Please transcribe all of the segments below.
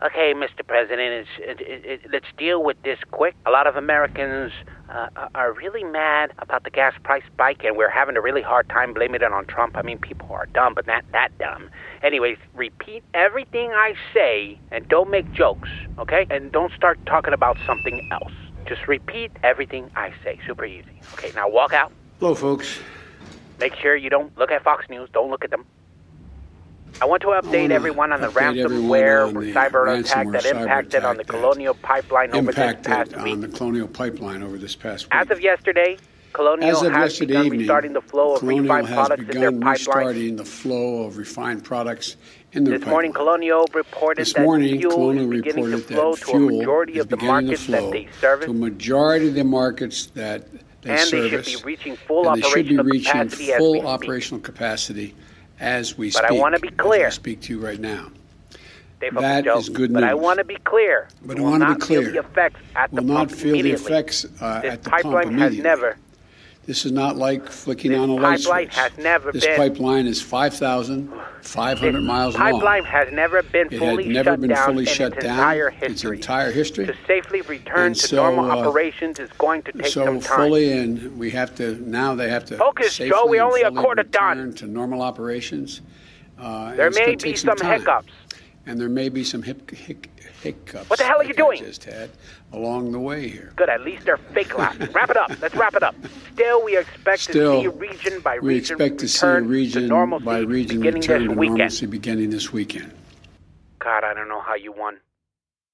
Okay, Mr. President, it's, it, it, it, let's deal with this quick. A lot of Americans uh, are really mad about the gas price spike, and we're having a really hard time blaming it on Trump. I mean, people are dumb, but not that dumb. Anyways, repeat everything I say and don't make jokes, okay? And don't start talking about something else. Just repeat everything I say. Super easy. Okay, now walk out. Hello, folks. Make sure you don't look at Fox News. Don't look at them. I want to update everyone on the ransomware or cyber attack that impacted on the Colonial Pipeline over this past on week. the Colonial Pipeline over this past week. As of yesterday, Colonial As of has yesterday begun evening, restarting the flow of Colonial refined products in their pipeline. restarting the flow of refined products in their This morning. Colonial reported This that morning, fuel Colonial is beginning to flow to a majority of the markets that they service, to a majority of the markets that they and they should be reaching full and be operational reaching capacity full operational capacity as we But I wanna be as clear. I speak to you right now. They That joke. is good But I want to be clear. But I wanna be clear. Will not feel the effects at Will the not pump feel the immediately. effects uh, This at the pump pipeline has never, This is not like flicking This on a light pipeline switch. has never this been- pipeline is 5,500 this miles pipeline long. has never been It fully never shut been down fully in shut its down entire its history. entire history. To safely return And to so, normal uh, operations is going to take so some time. So fully, and we have to now. They have to Focus, safely Joe, we only a quarter return done. to normal operations. Uh, there may be take some hiccups. and there may be some hip, hic, hiccups. What the hell are you doing? Just had along the way here. Good, at least they're fake laughs. wrap it up. Let's wrap it up. Still, we expect Still, to see region by We region expect to see return region normalcy by region beginning return this to weekend. normalcy beginning this weekend. God, I don't know how you won.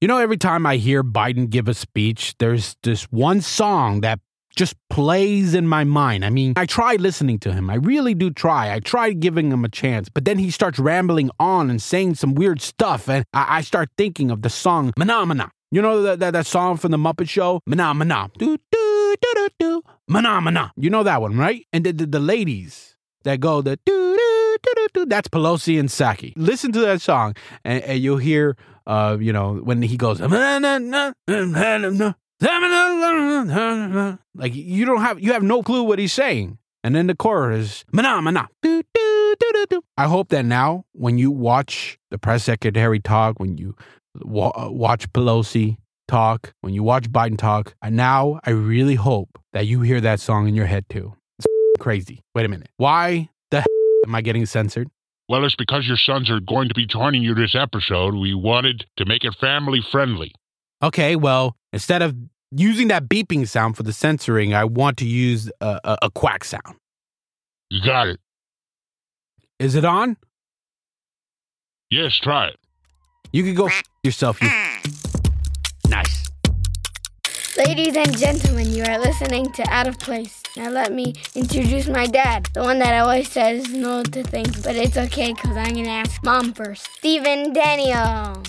You know, every time I hear Biden give a speech, there's this one song that just plays in my mind. I mean, I try listening to him. I really do try. I try giving him a chance, but then he starts rambling on and saying some weird stuff, and I, I start thinking of the song Mana Mana. You know that, that, that song from the Muppet Show? Mana Mana. Do, do, do, do, do. Mana Mana. You know that one, right? And the, the, the ladies that go the do, do, do, do, do. That's Pelosi and Psaki. Listen to that song, and, and you'll hear, uh, you know, when he goes, like you don't have you have no clue what he's saying, and then the chorus, mana mana. do, do, do, do, do. I hope that now, when you watch the press secretary talk, when you uh, Uh, watch Pelosi talk, when you watch Biden talk, and now I really hope that you hear that song in your head too. It's crazy. Wait a minute. Why the am I getting censored? Well, it's because your sons are going to be joining you this episode. We wanted to make it family friendly. Okay, well, instead of using that beeping sound for the censoring, I want to use a, a, a quack sound. You got it. Is it on? Yes, try it. You can go f- yourself. You nice. Ladies and gentlemen, you are listening to Out of Place. Now let me introduce my dad, the one that always says no to things, but it's okay because I'm going to ask mom first. Steven Daniel.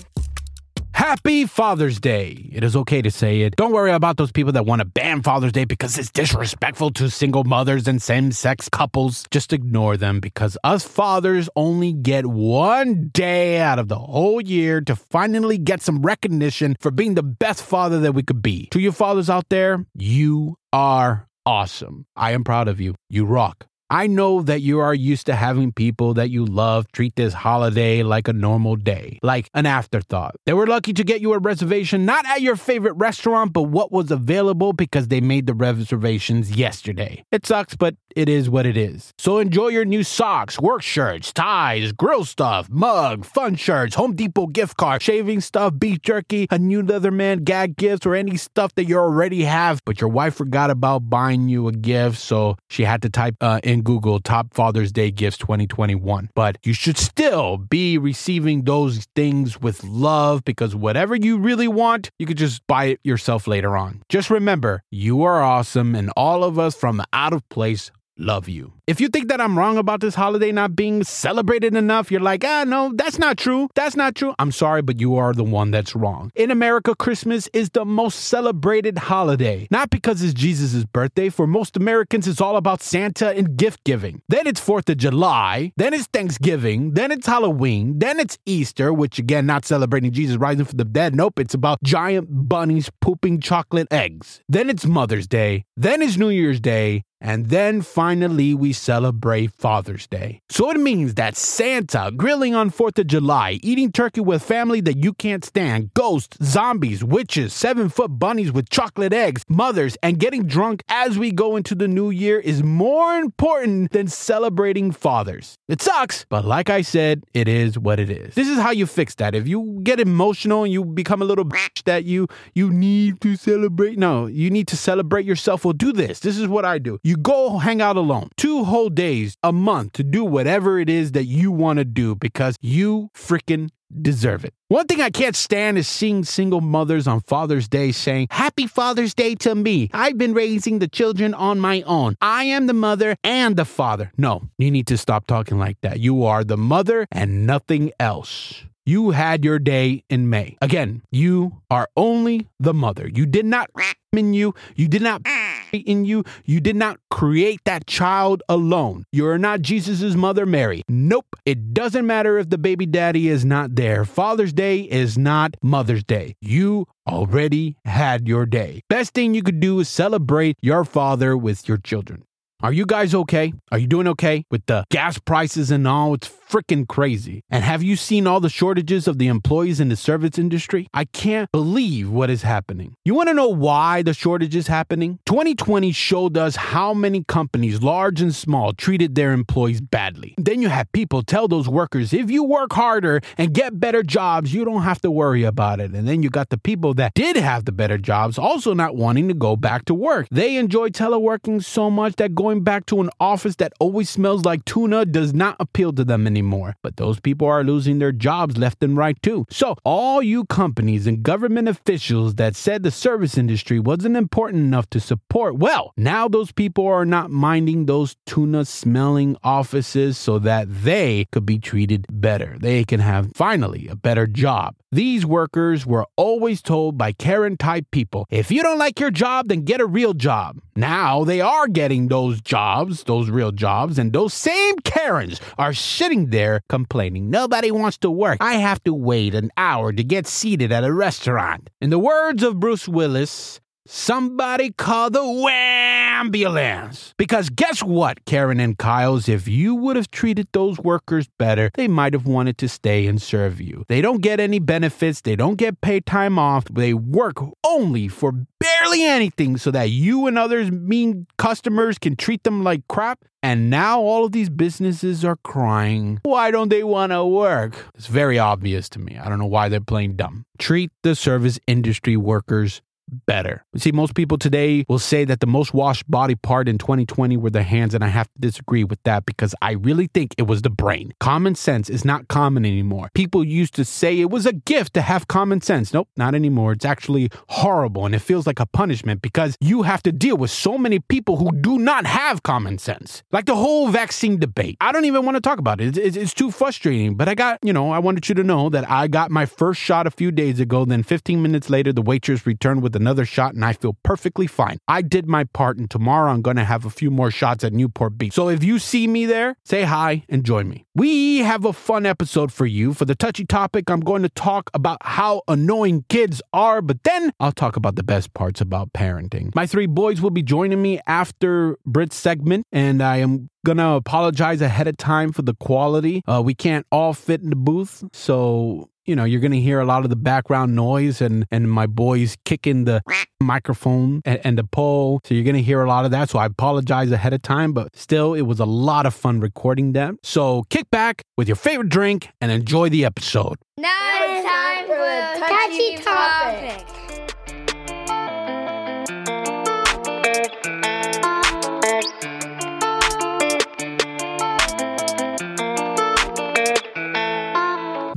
Happy Father's Day. It is okay to say it. Don't worry about those people that want to ban Father's Day because it's disrespectful to single mothers and same sex couples. Just ignore them because us fathers only get one day out of the whole year to finally get some recognition for being the best father that we could be. To you fathers out there, you are awesome. I am proud of you. You rock. I know that you are used to having people that you love treat this holiday like a normal day, like an afterthought. They were lucky to get you a reservation not at your favorite restaurant, but what was available because they made the reservations yesterday. It sucks, but it is what it is. So enjoy your new socks, work shirts, ties, grill stuff, mug, fun shirts, Home Depot gift card, shaving stuff, beef jerky, a new Leatherman gag gifts, or any stuff that you already have, but your wife forgot about buying you a gift, so she had to type uh, in Google Top Father's Day Gifts 2021. But you should still be receiving those things with love because whatever you really want, you could just buy it yourself later on. Just remember, you are awesome, and all of us from Out of Place love you. If you think that I'm wrong about this holiday not being celebrated enough, you're like, ah, no, that's not true. That's not true. I'm sorry, but you are the one that's wrong. In America, Christmas is the most celebrated holiday. Not because it's Jesus' birthday. For most Americans, it's all about Santa and gift giving. Then it's 4th of July. Then it's Thanksgiving. Then it's Halloween. Then it's Easter, which again, not celebrating Jesus rising from the dead. Nope, it's about giant bunnies pooping chocolate eggs. Then it's Mother's Day. Then it's New Year's Day. And then finally, we celebrate Father's Day. So it means that Santa, grilling on 4th of July, eating turkey with family that you can't stand, ghosts, zombies, witches, seven foot bunnies with chocolate eggs, mothers, and getting drunk as we go into the new year is more important than celebrating fathers. It sucks, but like I said, it is what it is. This is how you fix that. If you get emotional and you become a little bitch that you you need to celebrate, no, you need to celebrate yourself. Well, do this. This is what I do. You go hang out alone. Two whole days, a month to do whatever it is that you want to do because you freaking deserve it. One thing I can't stand is seeing single mothers on Father's Day saying, Happy Father's Day to me. I've been raising the children on my own. I am the mother and the father. No, you need to stop talking like that. You are the mother and nothing else. You had your day in May. Again, you are only the mother. You did not in you. You did not in you. You did not create that child alone. You're not Jesus' mother, Mary. Nope. It doesn't matter if the baby daddy is not there. Father's Day is not Mother's Day. You already had your day. Best thing you could do is celebrate your father with your children. Are you guys okay? Are you doing okay with the gas prices and all? It's freaking crazy. And have you seen all the shortages of the employees in the service industry? I can't believe what is happening. You want to know why the shortage is happening? 2020 showed us how many companies, large and small, treated their employees badly. Then you have people tell those workers, if you work harder and get better jobs, you don't have to worry about it. And then you got the people that did have the better jobs also not wanting to go back to work. They enjoy teleworking so much that going back to an office that always smells like tuna does not appeal to them anymore. But those people are losing their jobs left and right too. So, all you companies and government officials that said the service industry wasn't important enough to support, well, now those people are not minding those tuna smelling offices so that they could be treated better. They can have finally a better job. These workers were always told by Karen type people if you don't like your job, then get a real job. Now they are getting those jobs, those real jobs, and those same Karens are sitting there complaining. Nobody wants to work. I have to wait an hour to get seated at a restaurant. In the words of Bruce Willis, Somebody call the ambulance. Because guess what, Karen and Kyles? If you would have treated those workers better, they might have wanted to stay and serve you. They don't get any benefits, they don't get paid time off, they work only for barely anything so that you and others mean customers can treat them like crap. And now all of these businesses are crying. Why don't they want to work? It's very obvious to me. I don't know why they're playing dumb. Treat the service industry workers better. You See, most people today will say that the most washed body part in 2020 were the hands, and I have to disagree with that because I really think it was the brain. Common sense is not common anymore. People used to say it was a gift to have common sense. Nope, not anymore. It's actually horrible and it feels like a punishment because you have to deal with so many people who do not have common sense. Like the whole vaccine debate. I don't even want to talk about it. It's, it's too frustrating. But I got, you know, I wanted you to know that I got my first shot a few days ago. Then 15 minutes later, the waitress returned with another shot and I feel perfectly fine. I did my part and tomorrow I'm going to have a few more shots at Newport Beach. So if you see me there, say hi and join me. We have a fun episode for you. For the touchy topic, I'm going to talk about how annoying kids are, but then I'll talk about the best parts about parenting. My three boys will be joining me after Britt's segment, and I am gonna apologize ahead of time for the quality. Uh, we can't all fit in the booth, so you know, you're going to hear a lot of the background noise and, and my boys kicking the microphone and, and the pole. So you're going to hear a lot of that. So I apologize ahead of time, but still, it was a lot of fun recording them. So kick back with your favorite drink and enjoy the episode. Now it's time for a touchy topic.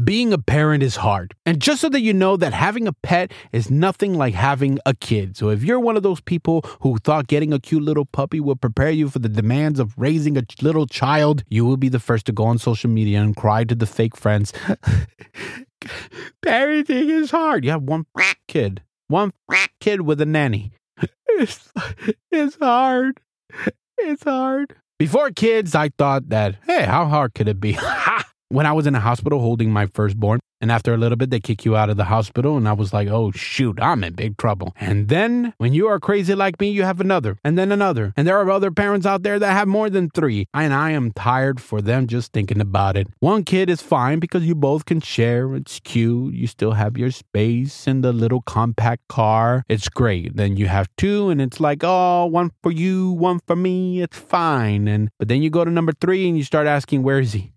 Being a parent is hard. And just so that you know that having a pet is nothing like having a kid. So if you're one of those people who thought getting a cute little puppy would prepare you for the demands of raising a little child, you will be the first to go on social media and cry to the fake friends. Parenting is hard. You have one kid, one kid with a nanny. It's, it's hard. It's hard. Before kids, I thought that, hey, how hard could it be? When I was in a hospital holding my firstborn. And after a little bit, they kick you out of the hospital. And I was like, oh, shoot, I'm in big trouble. And then when you are crazy like me, you have another, and then another. And there are other parents out there that have more than three. And I am tired for them just thinking about it. One kid is fine because you both can share. It's cute. You still have your space in the little compact car. It's great. Then you have two, and it's like, oh, one for you, one for me. It's fine. And but then you go to number three and you start asking, where is he?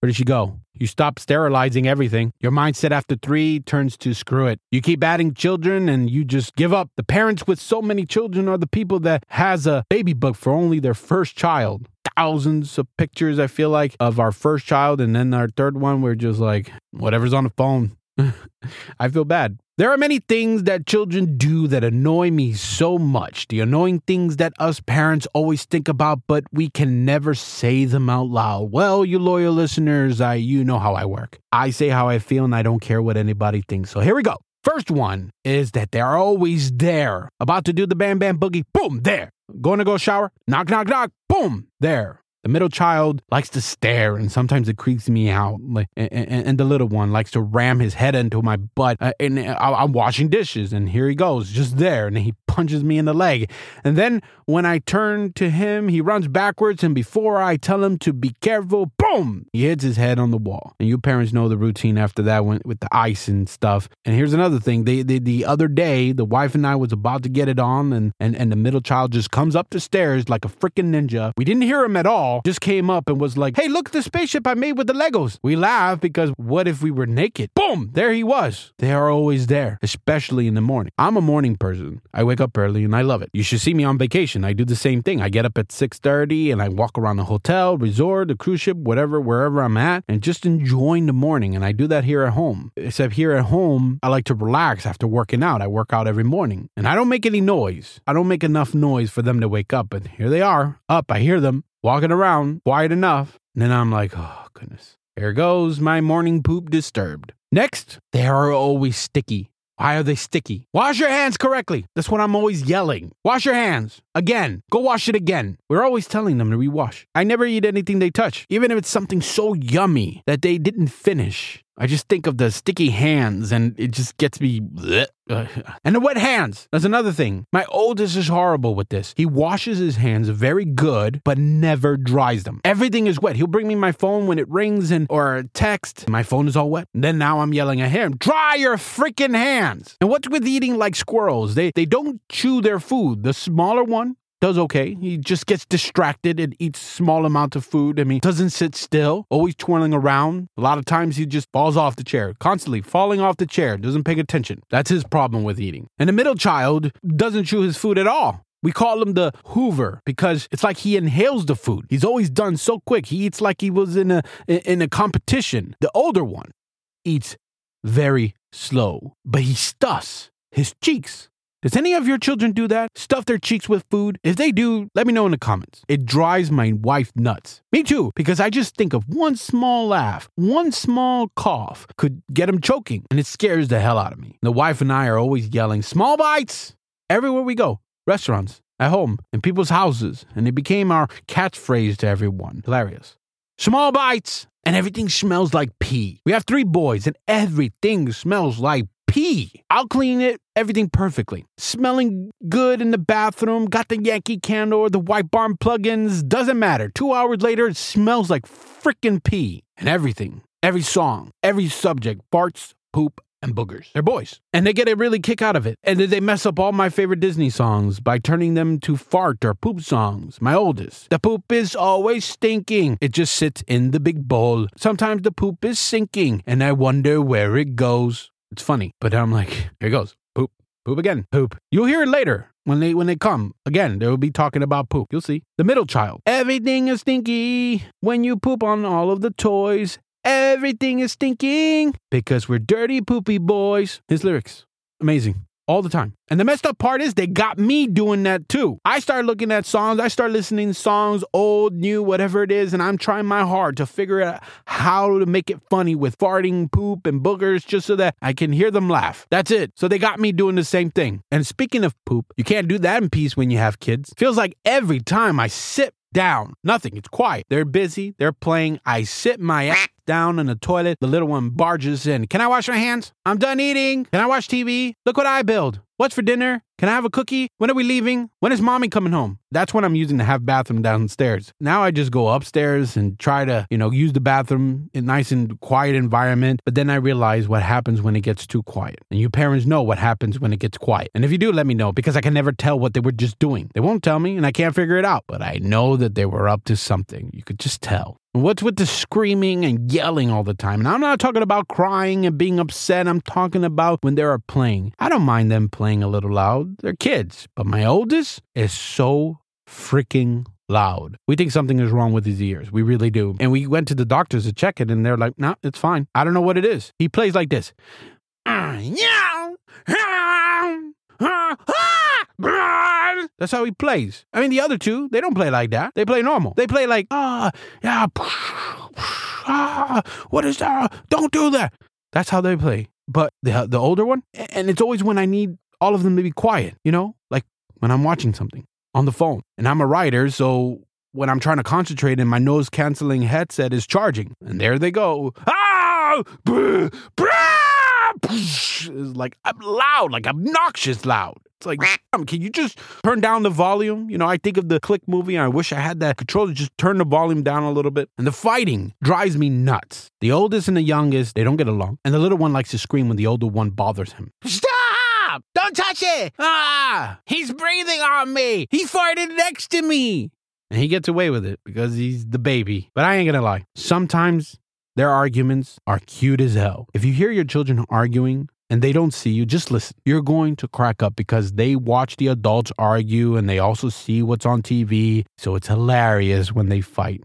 Where did she go? You stop sterilizing everything. Your mindset after three turns to screw it. You keep adding children and you just give up. The parents with so many children are the people that has a baby book for only their first child. Thousands of pictures, I feel like, of our first child. And then our third one, we're just like, whatever's on the phone. I feel bad. There are many things that children do that annoy me so much. The annoying things that us parents always think about, but we can never say them out loud. Well, you loyal listeners, I you know how I work. I say how I feel and I don't care what anybody thinks. So here we go. First one is that they're always there. About to do the bam bam boogie, boom, there. Going to go shower, knock knock knock, boom, there. The middle child likes to stare, and sometimes it creeps me out. And, and, and the little one likes to ram his head into my butt. Uh, and I'm washing dishes, and here he goes, just there, and he punches me in the leg. And then when I turn to him, he runs backwards, and before I tell him to be careful, boom, he hits his head on the wall. And you parents know the routine after that with the ice and stuff. And here's another thing: they, the other day, the wife and I was about to get it on, and and and the middle child just comes up the stairs like a freaking ninja. We didn't hear him at all. Just came up and was like, "Hey, look at the spaceship I made with the Legos." We laugh because what if we were naked? Boom, there he was. They are always there, especially in the morning. I'm a morning person. I wake up early and I love it. You should see me on vacation. I do the same thing. I get up at 6:30 and I walk around the hotel, resort, the cruise ship, whatever, wherever I'm at, and just enjoying the morning. And I do that here at home. Except here at home, I like to relax after working out. I work out every morning. And I don't make any noise. I don't make enough noise for them to wake up. And here they are, up. I hear them walking around, quiet enough. And then I'm like, oh, goodness. There goes my morning poop disturbed. Next, they are always sticky. Why are they sticky? Wash your hands correctly. That's what I'm always yelling. Wash your hands. Again. Go wash it again. We're always telling them to rewash. I never eat anything they touch, even if it's something so yummy that they didn't finish. I just think of the sticky hands and it just gets me. Bleh. Uh, and the wet hands. That's another thing. My oldest is horrible with this. He washes his hands very good, but never dries them. Everything is wet. He'll bring me my phone when it rings and or text. My phone is all wet. And then now I'm yelling at him, dry your freaking hands. And what's with eating like squirrels? They they don't chew their food. The smaller one does okay. He just gets distracted and eats small amounts of food. I mean, doesn't sit still, always twirling around. A lot of times he just falls off the chair, constantly falling off the chair, doesn't pay attention. That's his problem with eating. And the middle child doesn't chew his food at all. We call him the Hoover because it's like he inhales the food. He's always done so quick. He eats like he was in a in a competition. The older one eats very slow, but he stuffs his cheeks does any of your children do that? Stuff their cheeks with food? If they do, let me know in the comments. It drives my wife nuts. Me too, because I just think of one small laugh, one small cough could get him choking, and it scares the hell out of me. The wife and I are always yelling, small bites, everywhere we go. Restaurants, at home, in people's houses, and it became our catchphrase to everyone. Hilarious. Small bites, and everything smells like pee. We have three boys, and everything smells like pee. I'll clean it, everything perfectly. Smelling good in the bathroom, got the Yankee candle or the White Barn plugins, doesn't matter. Two hours later, it smells like freaking pee. And everything, every song, every subject, farts, poop, and boogers. They're boys. And they get a really kick out of it. And then they mess up all my favorite Disney songs by turning them to fart or poop songs. My oldest. The poop is always stinking. It just sits in the big bowl. Sometimes the poop is sinking, and I wonder where it goes. It's funny, but I'm like, here it goes. Poop, poop again, poop. You'll hear it later when they when they come again. They'll be talking about poop. You'll see. The middle child. Everything is stinky when you poop on all of the toys. Everything is stinking because we're dirty poopy boys. His lyrics, amazing all the time. And the messed up part is they got me doing that too. I start looking at songs, I start listening to songs, old, new, whatever it is, and I'm trying my hard to figure out how to make it funny with farting, poop, and boogers just so that I can hear them laugh. That's it. So they got me doing the same thing. And speaking of poop, you can't do that in peace when you have kids. Feels like every time I sit down. Nothing. It's quiet. They're busy. They're playing. I sit my ass down in the toilet. The little one barges in. Can I wash my hands? I'm done eating. Can I watch TV? Look what I build. What's for dinner? Can I have a cookie? When are we leaving? When is mommy coming home? That's when I'm using the half bathroom downstairs. Now I just go upstairs and try to, you know, use the bathroom in nice and quiet environment. But then I realize what happens when it gets too quiet. And you parents know what happens when it gets quiet. And if you do, let me know because I can never tell what they were just doing. They won't tell me and I can't figure it out. But I know that they were up to something. You could just tell. What's with the screaming and yelling all the time? And I'm not talking about crying and being upset. I'm talking about when they are playing. I don't mind them playing a little loud. They're kids. But my oldest is so freaking loud. We think something is wrong with his ears. We really do. And we went to the doctors to check it, and they're like, no, nah, it's fine. I don't know what it is. He plays like this. That's how he plays. I mean, the other two, they don't play like that. They play normal. They play like, ah, yeah, ah, what is that? Don't do that. That's how they play. But the the older one, and it's always when I need all of them to be quiet, you know, like when I'm watching something on the phone. And I'm a writer, so when I'm trying to concentrate and my noise canceling headset is charging, and there they go. Ah! It's like I'm loud, like obnoxious loud. It's like, can you just turn down the volume? You know, I think of the Click movie. And I wish I had that controller. Just turn the volume down a little bit. And the fighting drives me nuts. The oldest and the youngest, they don't get along. And the little one likes to scream when the older one bothers him. Stop! Don't touch it! Ah! He's breathing on me! He farted next to me! And he gets away with it because he's the baby. But I ain't gonna lie. Sometimes their arguments are cute as hell. If you hear your children arguing and they don't see you, just listen. You're going to crack up because they watch the adults argue and they also see what's on TV. So it's hilarious when they fight.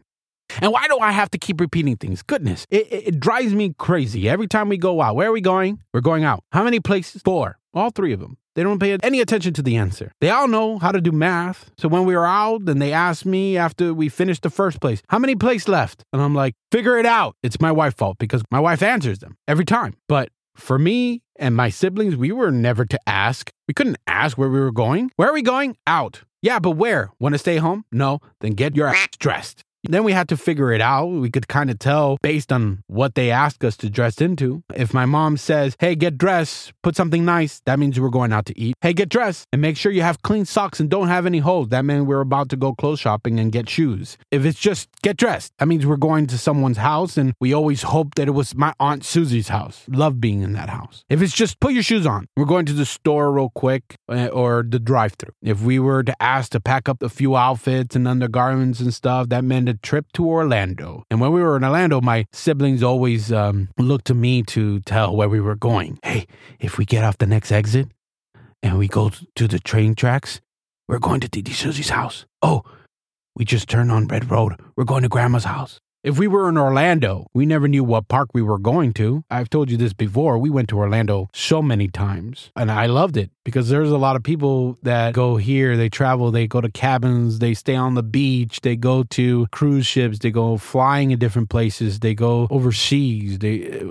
And why do I have to keep repeating things? Goodness, it, it, it, drives me crazy every time we go out. Where are we going? We're going out. How many places? Four. All three of them. They don't pay any attention to the answer. They all know how to do math. So when we were out and they asked me after we finished the first place, how many places left? And I'm like, figure it out. It's my wife's fault because my wife answers them every time. But for me and my siblings, we were never to ask. We couldn't ask where we were going. Where are we going? Out. Yeah, but where? Want to stay home? No. Then get your ass dressed. Then we had to figure it out. We could kind of tell based on what they ask us to dress into. If my mom says, hey, get dressed, put something nice, that means we're going out to eat. Hey, get dressed and make sure you have clean socks and don't have any holes. That means we're about to go clothes shopping and get shoes. If it's just get dressed, that means we're going to someone's house and we always hope that it was my Aunt Susie's house. Love being in that house. If it's just put your shoes on, we're going to the store real quick eh, or the drive through. If we were to ask to pack up a few outfits and undergarments and stuff, that meant trip to Orlando. And when we were in Orlando, my siblings always um, looked to me to tell where we were going. Hey, if we get off the next exit and we go to the train tracks, we're going to Didi Susie's house. Oh, we just turned on Red Road. We're going to Grandma's house. If we were in Orlando, we never knew what park we were going to. I've told you this before. We went to Orlando so many times and I loved it because there's a lot of people that go here, they travel, they go to cabins, they stay on the beach, they go to cruise ships, they go flying in different places, they go overseas. They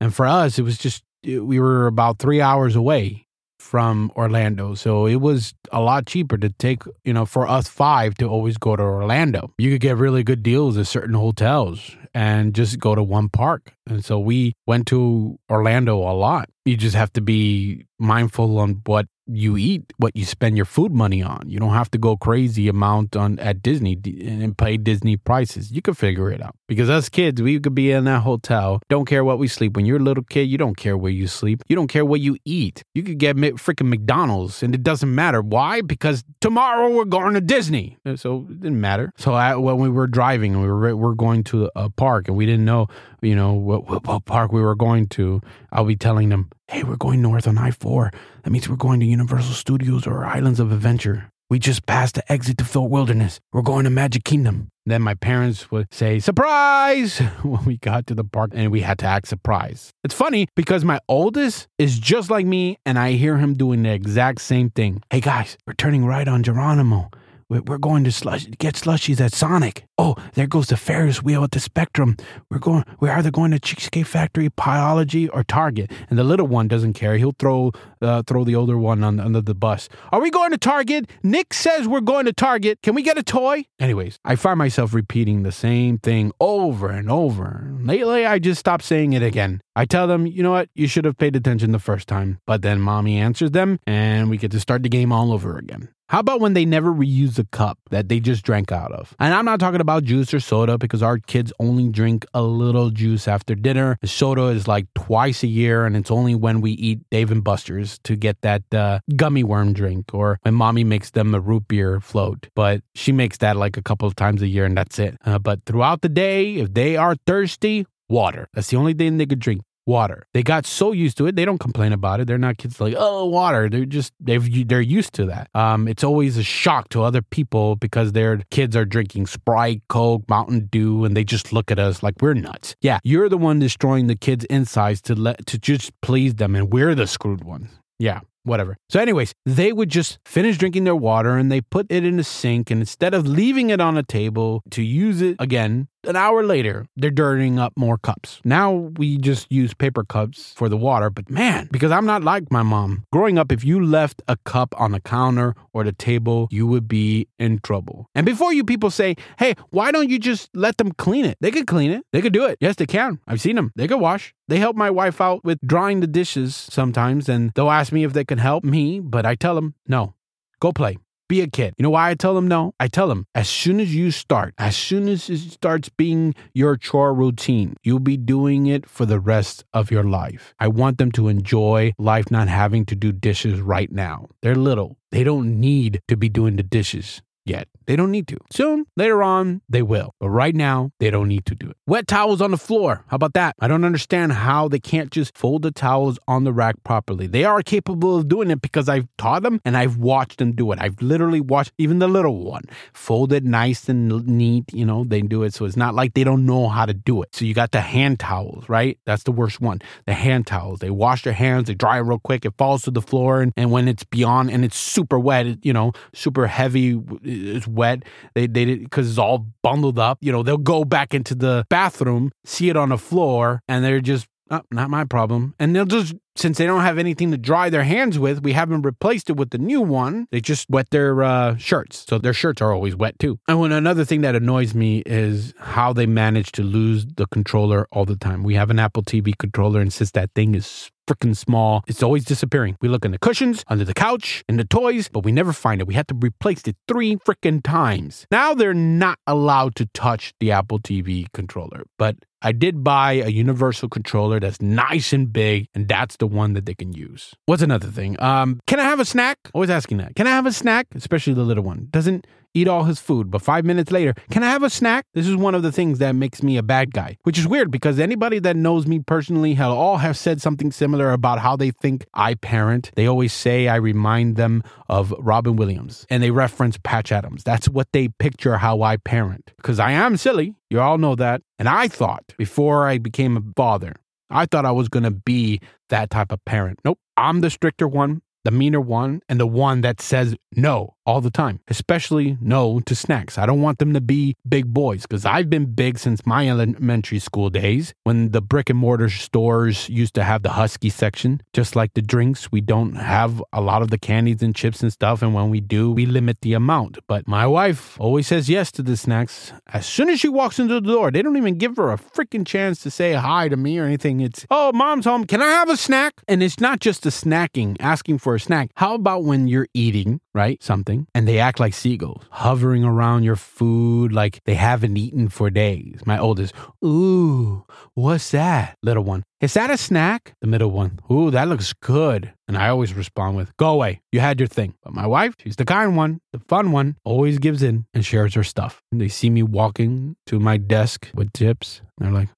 and for us it was just we were about 3 hours away from Orlando. So it was a lot cheaper to take, you know, for us five to always go to Orlando. You could get really good deals at certain hotels and just go to one park. And so we went to Orlando a lot. You just have to be mindful on what you eat, what you spend your food money on. You don't have to go crazy amount on at Disney and pay Disney prices. You can figure it out. Because us kids, we could be in that hotel, don't care what we sleep. When you're a little kid, you don't care where you sleep. You don't care what you eat. You could get freaking McDonald's and it doesn't matter. Why? Because tomorrow we're going to Disney. Uh, so it didn't matter. So I, when we were driving, we were we're going to a park and we didn't know, you know, what, what park we were going to. I'll be telling them, hey, we're going north on I 4. That means we're going to Universal Studios or Islands of Adventure. We just passed the exit to Fort Wilderness. We're going to Magic Kingdom. Then my parents would say, surprise, when we got to the park and we had to act surprised. It's funny because my oldest is just like me and I hear him doing the exact same thing. Hey guys, we're turning right on Geronimo. We're going to slush, get slushies at Sonic. Oh, there goes the Ferris wheel at the Spectrum. We're going, we're either going to Cheesecake Factory, Pieology, or Target. And the little one doesn't care. He'll throw uh, throw the older one on, under the bus. Are we going to Target? Nick says we're going to Target. Can we get a toy? Anyways, I find myself repeating the same thing over and over. Lately, I just stopped saying it again. I tell them, you know what, you should have paid attention the first time. But then mommy answers them, and we get to start the game all over again. How about when they never reuse the cup that they just drank out of? And I'm not talking about juice or soda because our kids only drink a little juice after dinner. The soda is like twice a year, and it's only when we eat Dave and Buster's to get that uh, gummy worm drink or when mommy makes them a root beer float. But she makes that like a couple of times a year, and that's it. Uh, but throughout the day, if they are thirsty, water. That's the only thing they could drink water. They got so used to it, they don't complain about it. They're not kids like, oh, water. They're just they've they're used to that. Um, it's always a shock to other people because their kids are drinking Sprite, Coke, Mountain Dew, and they just look at us like we're nuts. Yeah, you're the one destroying the kids' insides to let to just please them, and we're the screwed ones. Yeah, whatever. So, anyways, they would just finish drinking their water and they put it in the sink. And instead of leaving it on a table to use it again, an hour later, they're dirtying up more cups. Now we just use paper cups for the water, but man, because I'm not like my mom. Growing up, if you left a cup on the counter or the table, you would be in trouble. And before you people say, hey, why don't you just let them clean it? They could clean it. They could do it. Yes, they can. I've seen them. They could wash. They help my wife out with drying the dishes sometimes, and they'll ask me if they can help me, but I tell them, no, go play. Be a kid. You know why I tell them no? I tell them as soon as you start, as soon as it starts being your chore routine, you'll be doing it for the rest of your life. I want them to enjoy life not having to do dishes right now. They're little. They don't need to be doing the dishes yet. They don't need to. Soon, later on, they will. But right now, they don't need to do it. Wet towels on the floor. How about that? I don't understand how they can't just fold the towels on the rack properly. They are capable of doing it because I've taught them and I've watched them do it. I've literally watched even the little one fold it nice and neat. You know, they do it. So it's not like they don't know how to do it. So you got the hand towels, right? That's the worst one. The hand towels. They wash their hands, they dry real quick. It falls to the floor. And, and when it's beyond and it's super wet, you know, super heavy, it's wet. They they did because it's all bundled up. You know, they'll go back into the bathroom, see it on the floor, and they're just oh, not my problem. And they'll just since they don't have anything to dry their hands with, we haven't replaced it with the new one. They just wet their uh, shirts, so their shirts are always wet too. And when another thing that annoys me is how they manage to lose the controller all the time. We have an Apple TV controller, and since that thing is freaking small. It's always disappearing. We look in the cushions, under the couch, in the toys, but we never find it. We had to replace it three freaking times. Now they're not allowed to touch the Apple TV controller, but I did buy a universal controller that's nice and big, and that's the one that they can use. What's another thing? Um, can I have a snack? Always asking that. Can I have a snack? Especially the little one. Doesn't eat all his food, but five minutes later, can I have a snack? This is one of the things that makes me a bad guy, which is weird because anybody that knows me personally have all have said something similar about how they think I parent. They always say I remind them of Robin Williams and they reference Patch Adams. That's what they picture how I parent because I am silly. You all know that. And I thought before I became a father, I thought I was going to be that type of parent. Nope. I'm the stricter one the meaner one, and the one that says no all the time, especially no to snacks. I don't want them to be big boys because I've been big since my elementary school days when the brick and mortar stores used to have the husky section. Just like the drinks, we don't have a lot of the candies and chips and stuff. And when we do, we limit the amount. But my wife always says yes to the snacks. As soon as she walks into the door, they don't even give her a freaking chance to say hi to me or anything. It's, oh, mom's home. Can I have a snack? And it's not just the snacking, asking for a snack. How about when you're eating, right? Something, and they act like seagulls, hovering around your food like they haven't eaten for days. My oldest, ooh, what's that? Little one, is that a snack? The middle one, ooh, that looks good. And I always respond with, go away, you had your thing. But my wife, she's the kind one, the fun one, always gives in and shares her stuff. And they see me walking to my desk with chips, and they're like,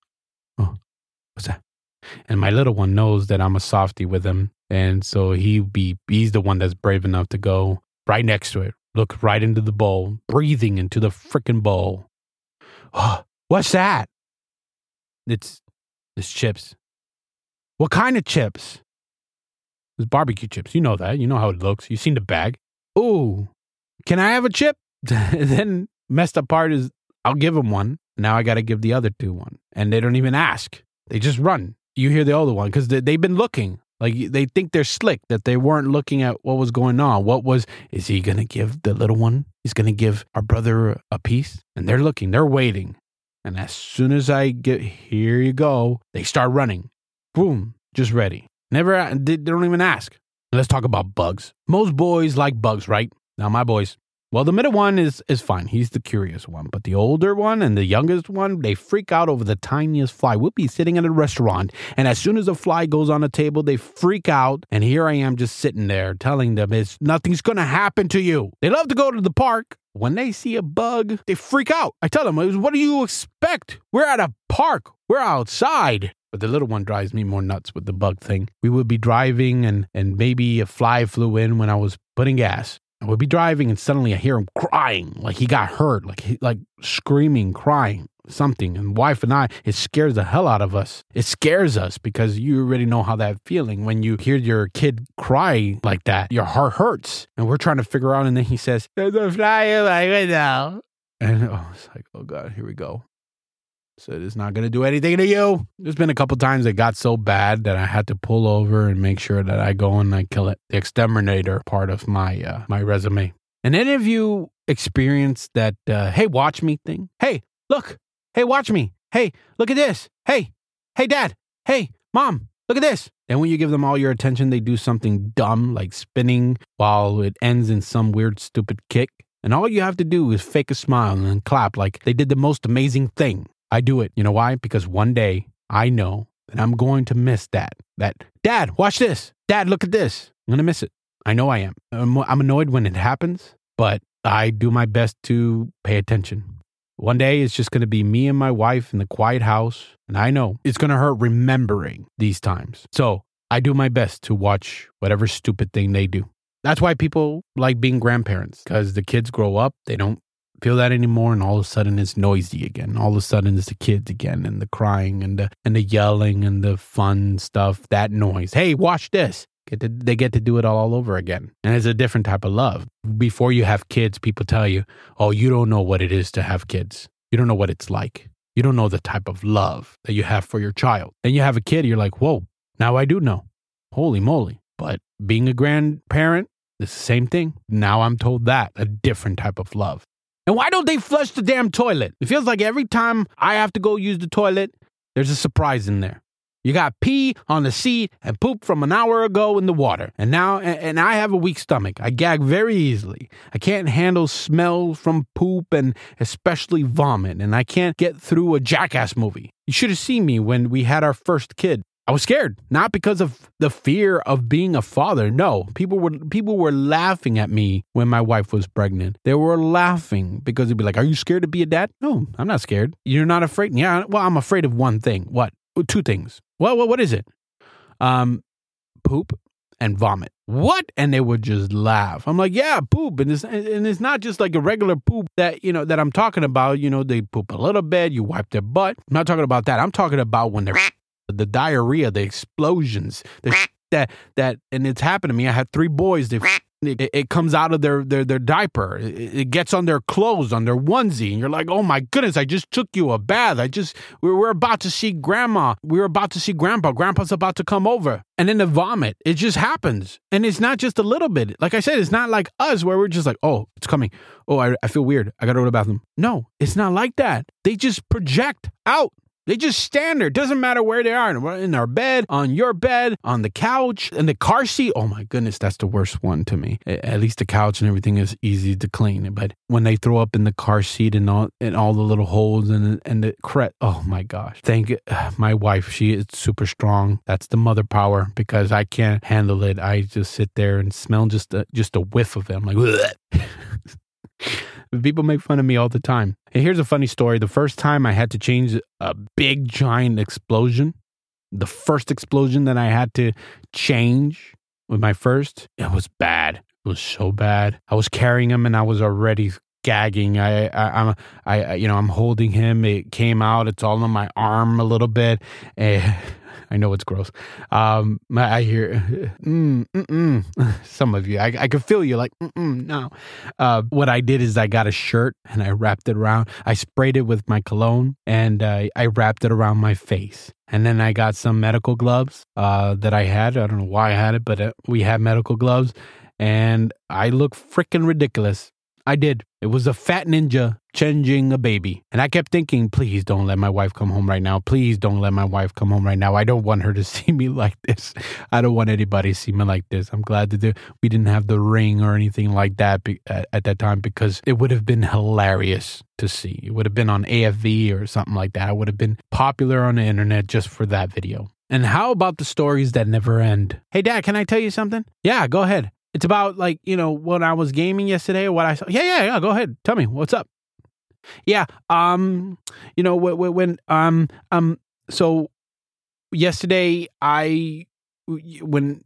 oh, what's that? And my little one knows that I'm a softie with him. And so he be he's the one that's brave enough to go right next to it, look right into the bowl, breathing into the freaking bowl. Oh, what's that? It's it's chips. What kind of chips? It's barbecue chips. You know that. You know how it looks. You've seen the bag. Ooh. Can I have a chip? then messed up part is I'll give them one. Now I got to give the other two one. And they don't even ask. They just run. You hear the older one because they, they've been looking. Like they think they're slick, that they weren't looking at what was going on. What was, is he going to give the little one? He's going to give our brother a piece? And they're looking, they're waiting. And as soon as I get, here you go, they start running. Boom, just ready. Never, uh, they don't even ask. Let's talk about bugs. Most boys like bugs, right? Now, my boys, well, the middle one is is fine. He's the curious one, but the older one and the youngest one, they freak out over the tiniest fly. We'll be sitting at a restaurant, and as soon as a fly goes on the table, they freak out. And here I am just sitting there telling them it's nothing's gonna happen to you. They love to go to the park. When they see a bug, they freak out. I tell them, "What do you expect? We're at a park. We're outside." But the little one drives me more nuts with the bug thing. We would be driving and, and maybe a fly flew in when I was putting gas. I would be driving and suddenly I hear him crying, like he got hurt, like he, like screaming, crying, something. And wife and I, it scares the hell out of us. It scares us because you already know how that feeling when you hear your kid cry like that. Your heart hurts, and we're trying to figure out. And then he says, "There's a fly in my window," and oh, it's like, oh god, here we go. So it's not going to do anything to you. There's been a couple times it got so bad that I had to pull over and make sure that I go and I kill it. The exterminator part of my uh, my resume. And any of you experienced that uh, hey watch me thing? Hey, look. Hey, watch me. Hey, look at this. Hey, hey, dad. Hey, mom. Look at this. Then when you give them all your attention, they do something dumb like spinning while it ends in some weird stupid kick. And all you have to do is fake a smile and clap like they did the most amazing thing. I do it. You know why? Because one day I know that I'm going to miss that. That, Dad, watch this. Dad, look at this. I'm going to miss it. I know I am. I'm, I'm annoyed when it happens, but I do my best to pay attention. One day it's just going to be me and my wife in the quiet house. And I know it's going to hurt remembering these times. So I do my best to watch whatever stupid thing they do. That's why people like being grandparents because the kids grow up, they don't feel that anymore and all of a sudden it's noisy again. All of a sudden it's the kids again and the crying and the and the yelling and the fun stuff that noise. Hey watch this. Get to, they get to do it all over again. And it's a different type of love. Before you have kids people tell you oh you don't know what it is to have kids. You don't know what it's like. You don't know the type of love that you have for your child. And you have a kid you're like whoa now i do know. Holy moly. But being a grandparent it's the same thing. Now I'm told that a different type of love. And why don't they flush the damn toilet? It feels like every time I have to go use the toilet, there's a surprise in there. You got pee on the seat and poop from an hour ago in the water. And now, and I have a weak stomach. I gag very easily. I can't handle smells from poop and especially vomit. And I can't get through a jackass movie. You should have seen me when we had our first kid. I was scared, not because of the fear of being a father. No, people were people were laughing at me when my wife was pregnant. They were laughing because they'd be like, "Are you scared to be a dad?" No, I'm not scared. You're not afraid? Yeah, well, I'm afraid of one thing. What? Two things. Well, what, what is it? Um, poop and vomit. What? And they would just laugh. I'm like, yeah, poop, and it's and it's not just like a regular poop that you know that I'm talking about. You know, they poop a little bit, you wipe their butt. I'm not talking about that. I'm talking about when they're the diarrhea, the explosions, the that that, and it's happened to me. I had three boys. They it, it, comes out of their their their diaper. It, it, gets on their clothes, on their onesie, and you're like, "Oh my goodness! I just took you a bath. I just we we're about to see grandma. We're about to see grandpa. Grandpa's about to come over, and then the vomit. It just happens, and it's not just a little bit. Like I said, it's not like us where we're just like, "Oh, it's coming. Oh, I I feel weird. I gotta go to the bathroom." No, it's not like that. They just project out. They just stand there. Doesn't matter where they are. In our bed, on your bed, on the couch, in the car seat. Oh my goodness, that's the worst one to me. At least the couch and everything is easy to clean. But when they throw up in the car seat and all and all the little holes and and the cret. Oh my gosh. Thank. My wife, she is super strong. That's the mother power because I can't handle it. I just sit there and smell just a, just a whiff of it. I'm like, People make fun of me all the time. And here's a funny story. The first time I had to change a big giant explosion, the first explosion that I had to change with my first, it was bad. It was so bad. I was carrying him and I was already gagging. I, I, I'm, I, you know, I'm holding him. It came out. It's all on my arm a little bit. And I know it's gross. Um, I hear mm, mm, some of you. I, I can feel you like no. Uh, what I did is I got a shirt and I wrapped it around. I sprayed it with my cologne and uh, I wrapped it around my face. And then I got some medical gloves uh, that I had. I don't know why I had it, but uh, we had medical gloves, and I look freaking ridiculous. I did. It was a fat ninja changing a baby. And I kept thinking, please don't let my wife come home right now. Please don't let my wife come home right now. I don't want her to see me like this. I don't want anybody to see me like this. I'm glad that we didn't have the ring or anything like that at that time because it would have been hilarious to see. It would have been on AFV or something like that. I would have been popular on the internet just for that video. And how about the stories that never end? Hey, Dad, can I tell you something? Yeah, go ahead. It's about like, you know, when I was gaming yesterday what I saw. Yeah, yeah, yeah. Go ahead. Tell me what's up. Yeah. Um, you know, when, when um, um, so yesterday I, when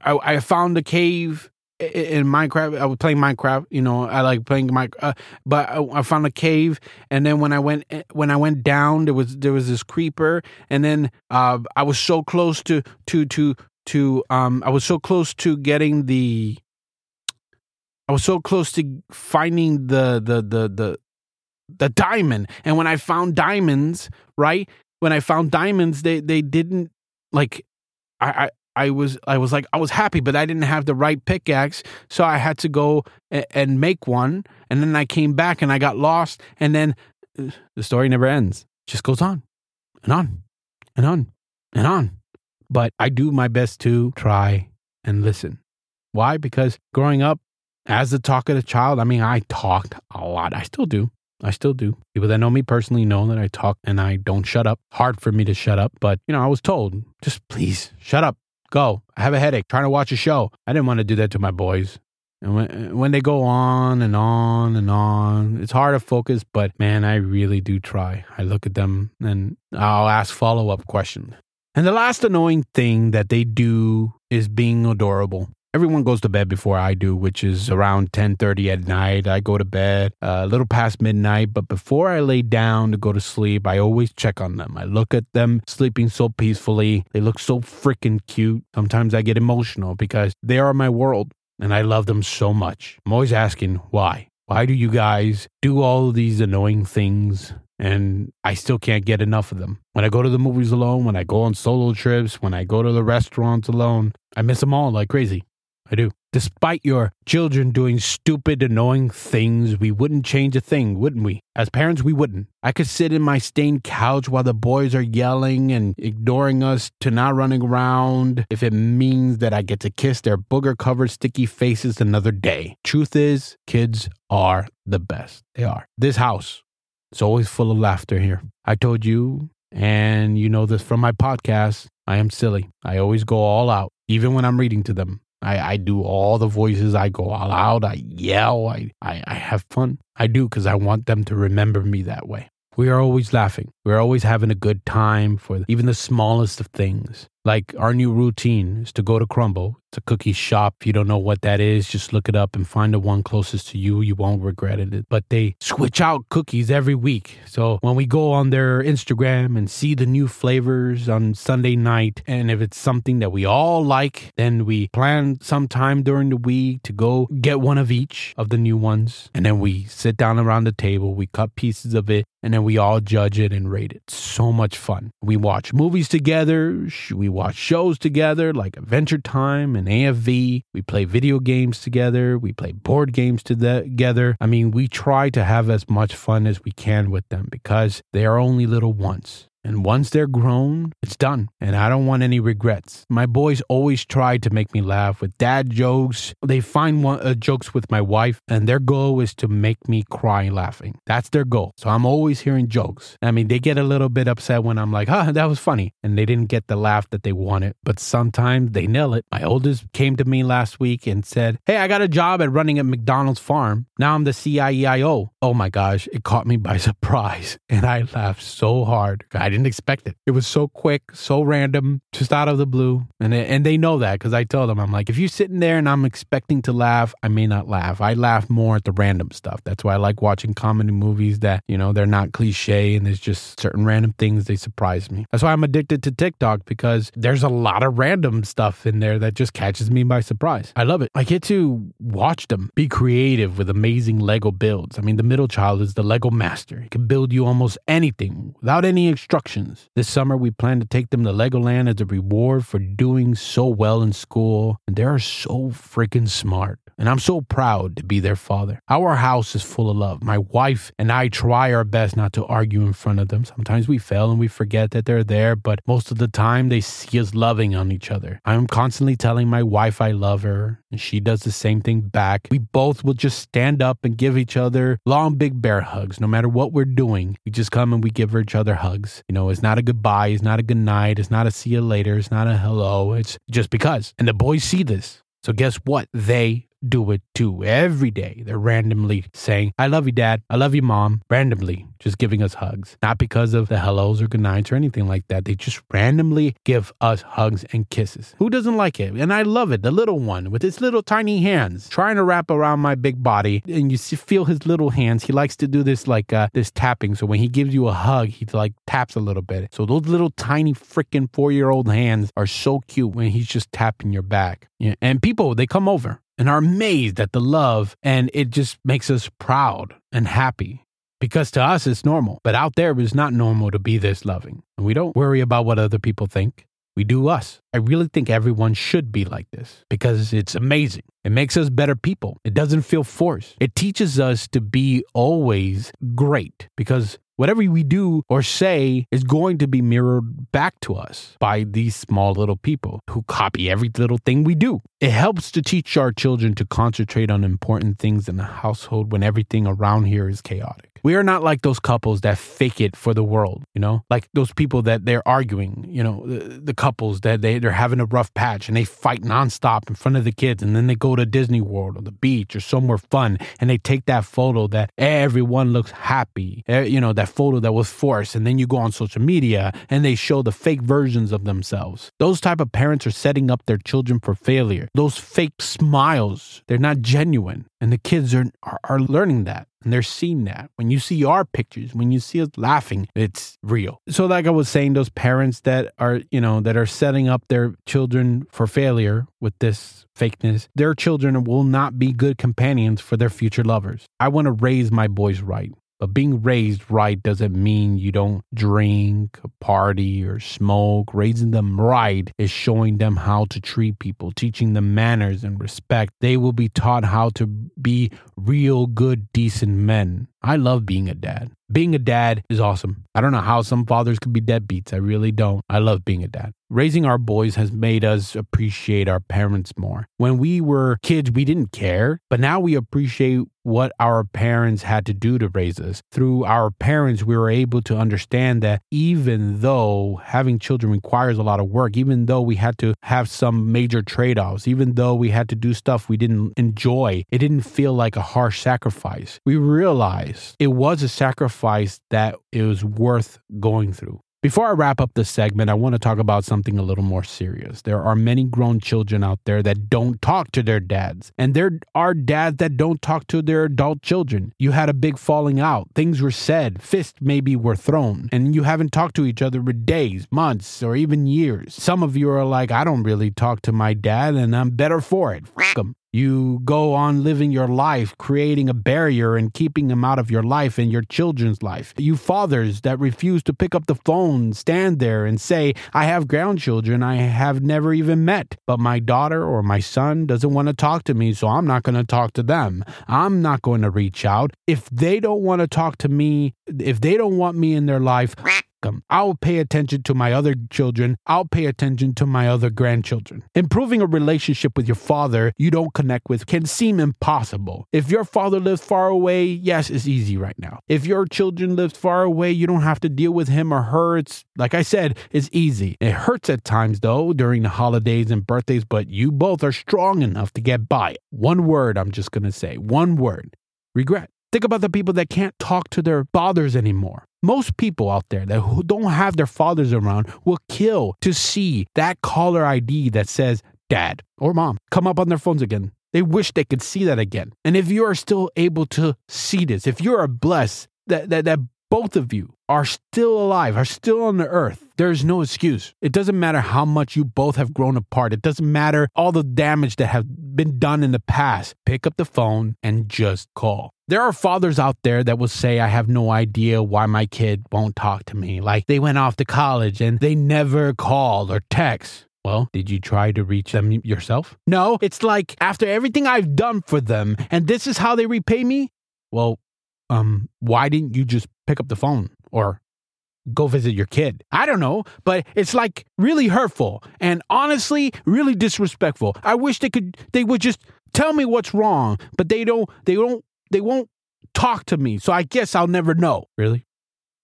I, I found a cave in Minecraft. I was playing Minecraft. You know, I like playing Minecraft. Uh, but I, I, found a cave, and then when I went eh, when I went down, there was there was this creeper, and then uh, I was so close to to to to um I was so close to getting the I was so close to finding the the the the the diamond and when I found diamonds right when I found diamonds they they didn't like I I I was I was like I was happy, but I didn't have the right pickaxe, so I had to go and, and make one. And then I came back and I got lost. And then uh, the story never ends; it just goes on and on and on and on but I do my best to try and listen. Why? Because growing up as the talkative child, I mean, I talked a lot. I still do. I still do. People that know me personally know that I talk and I don't shut up. Hard for me to shut up, but you know, I was told, just please shut up. Go. I have a headache trying to watch a show. I didn't want to do that to my boys. And when, when they go on and on and on, it's hard to focus, but man, I really do try. I look at them and I'll ask follow up questions. And the last annoying thing that they do is being adorable. Everyone goes to bed before I do, which is around 10:30 at night. I go to bed uh, a little past midnight, but before I lay down to go to sleep, I always check on them. I look at them sleeping so peacefully. They look so freaking cute. Sometimes I get emotional because they are my world and I love them so much. I'm always asking why. Why do you guys do all these annoying things and I still can't get enough of them. When I go to the movies alone, when I go on solo trips, when I go to the restaurants alone, I miss them all like crazy. I do. Despite your children doing stupid, annoying things, we wouldn't change a thing, wouldn't we? As parents, we wouldn't. I could sit in my stained couch while the boys are yelling and ignoring us to not running around if it means that I get to kiss their booger covered sticky faces another day. Truth is, kids are the best. They are. This house, it's always full of laughter here. I told you, and you know this from my podcast, I am silly. I always go all out, even when I'm reading to them. I, I do all the voices. I go all out. I yell. I, I, I have fun. I do because I want them to remember me that way. We are always laughing. We're always having a good time for even the smallest of things. Like our new routine is to go to Crumbl. It's a cookie shop. If you don't know what that is, just look it up and find the one closest to you. You won't regret it. But they switch out cookies every week. So when we go on their Instagram and see the new flavors on Sunday night, and if it's something that we all like, then we plan sometime during the week to go get one of each of the new ones. And then we sit down around the table, we cut pieces of it, and then we all judge it and rate it. So much fun. We watch movies together. We watch shows together like Adventure Time and AFV. We play video games together. We play board games together. I mean, we try to have as much fun as we can with them because they are only little ones. And once they're grown, it's done. And I don't want any regrets. My boys always try to make me laugh with dad jokes. They find one, uh, jokes with my wife, and their goal is to make me cry laughing. That's their goal. So I'm always hearing jokes. I mean, they get a little bit upset when I'm like, huh, that was funny. And they didn't get the laugh that they wanted. But sometimes they nail it. My oldest came to me last week and said, Hey, I got a job at running a McDonald's farm. Now I'm the CIEIO. Oh my gosh, it caught me by surprise. And I laughed so hard. I didn't expect it. It was so quick, so random, just out of the blue. And they, and they know that because I tell them, I'm like, if you're sitting there and I'm expecting to laugh, I may not laugh. I laugh more at the random stuff. That's why I like watching comedy movies that, you know, they're not cliche and there's just certain random things they surprise me. That's why I'm addicted to TikTok because there's a lot of random stuff in there that just catches me by surprise. I love it. I get to watch them be creative with amazing Lego builds. I mean, the middle child is the Lego master. He can build you almost anything without any instructions. This summer, we plan to take them to Legoland as a reward for doing so well in school. And they are so freaking smart. And I'm so proud to be their father. Our house is full of love. My wife and I try our best not to argue in front of them. Sometimes we fail and we forget that they're there, but most of the time they see us loving on each other. I'm constantly telling my wife I love her, and she does the same thing back. We both will just stand up and give each other long, big bear hugs no matter what we're doing. We just come and we give each other hugs. You know, it's not a goodbye, it's not a good night, it's not a see you later, it's not a hello, it's just because. And the boys see this. So guess what? They do it too. Every day, they're randomly saying, I love you, dad. I love you, mom. Randomly, just giving us hugs. Not because of the hellos or goodnights or anything like that. They just randomly give us hugs and kisses. Who doesn't like it? And I love it. The little one with his little tiny hands trying to wrap around my big body. And you feel his little hands. He likes to do this like uh, this tapping. So when he gives you a hug, he like taps a little bit. So those little tiny freaking four year old hands are so cute when he's just tapping your back. Yeah. And people, they come over and are amazed at the love, and it just makes us proud and happy. Because to us, it's normal, but out there, it's not normal to be this loving. And we don't worry about what other people think. We do us. I really think everyone should be like this because it's amazing. It makes us better people. It doesn't feel forced. It teaches us to be always great because whatever we do or say is going to be mirrored back to us by these small little people who copy every little thing we do. It helps to teach our children to concentrate on important things in the household when everything around here is chaotic. We are not like those couples that fake it for the world, you know, like those people that they're arguing, you know, the, the couples that they, they're having a rough patch and they fight nonstop in front of the kids and then they go to Disney World or the beach or somewhere fun and they take that photo that everyone looks happy, eh, you know, that photo that was forced and then you go on social media and they show the fake versions of themselves. Those type of parents are setting up their children for failure. Those fake smiles, they're not genuine. And the kids are, are, are learning that and they're seeing that. When you see our pictures, when you see us laughing, it's real. So, like I was saying, those parents that are, you know, that are setting up their children for failure with this fakeness, their children will not be good companions for their future lovers. I want to raise my boys right. But being raised right doesn't mean you don't drink, party, or smoke. Raising them right is showing them how to treat people, teaching them manners and respect. They will be taught how to be real, good, decent men. I love being a dad. Being a dad is awesome. I don't know how some fathers could be deadbeats. I really don't. I love being a dad. Raising our boys has made us appreciate our parents more. When we were kids, we didn't care, but now we appreciate what our parents had to do to raise us. Through our parents, we were able to understand that even though having children requires a lot of work, even though we had to have some major trade offs, even though we had to do stuff we didn't enjoy, it didn't feel like a harsh sacrifice. We realized it was a sacrifice that it was worth going through. Before I wrap up this segment, I want to talk about something a little more serious. There are many grown children out there that don't talk to their dads, and there are dads that don't talk to their adult children. You had a big falling out, things were said, fists maybe were thrown, and you haven't talked to each other for days, months, or even years. Some of you are like, I don't really talk to my dad, and I'm better for it. F. You go on living your life, creating a barrier and keeping them out of your life and your children's life. You fathers that refuse to pick up the phone, stand there and say, I have grandchildren I have never even met, but my daughter or my son doesn't want to talk to me, so I'm not going to talk to them. I'm not going to reach out. If they don't want to talk to me, if they don't want me in their life, I'll pay attention to my other children. I'll pay attention to my other grandchildren. Improving a relationship with your father you don't connect with can seem impossible. If your father lives far away, yes, it's easy right now. If your children live far away, you don't have to deal with him or her. It's like I said, it's easy. It hurts at times though during the holidays and birthdays, but you both are strong enough to get by. One word I'm just going to say, one word regret. Think about the people that can't talk to their fathers anymore. Most people out there that don't have their fathers around will kill to see that caller ID that says dad or mom come up on their phones again. They wish they could see that again. And if you are still able to see this, if you are blessed that, that, that both of you are still alive, are still on the earth, there's no excuse. It doesn't matter how much you both have grown apart. It doesn't matter all the damage that have been done in the past. Pick up the phone and just call. There are fathers out there that will say, I have no idea why my kid won't talk to me. Like they went off to college and they never called or text. Well, did you try to reach them yourself? No, it's like after everything I've done for them and this is how they repay me? Well, um, why didn't you just pick up the phone or go visit your kid? I don't know, but it's like really hurtful and honestly really disrespectful. I wish they could they would just tell me what's wrong, but they don't they don't they won't talk to me. So I guess I'll never know. Really?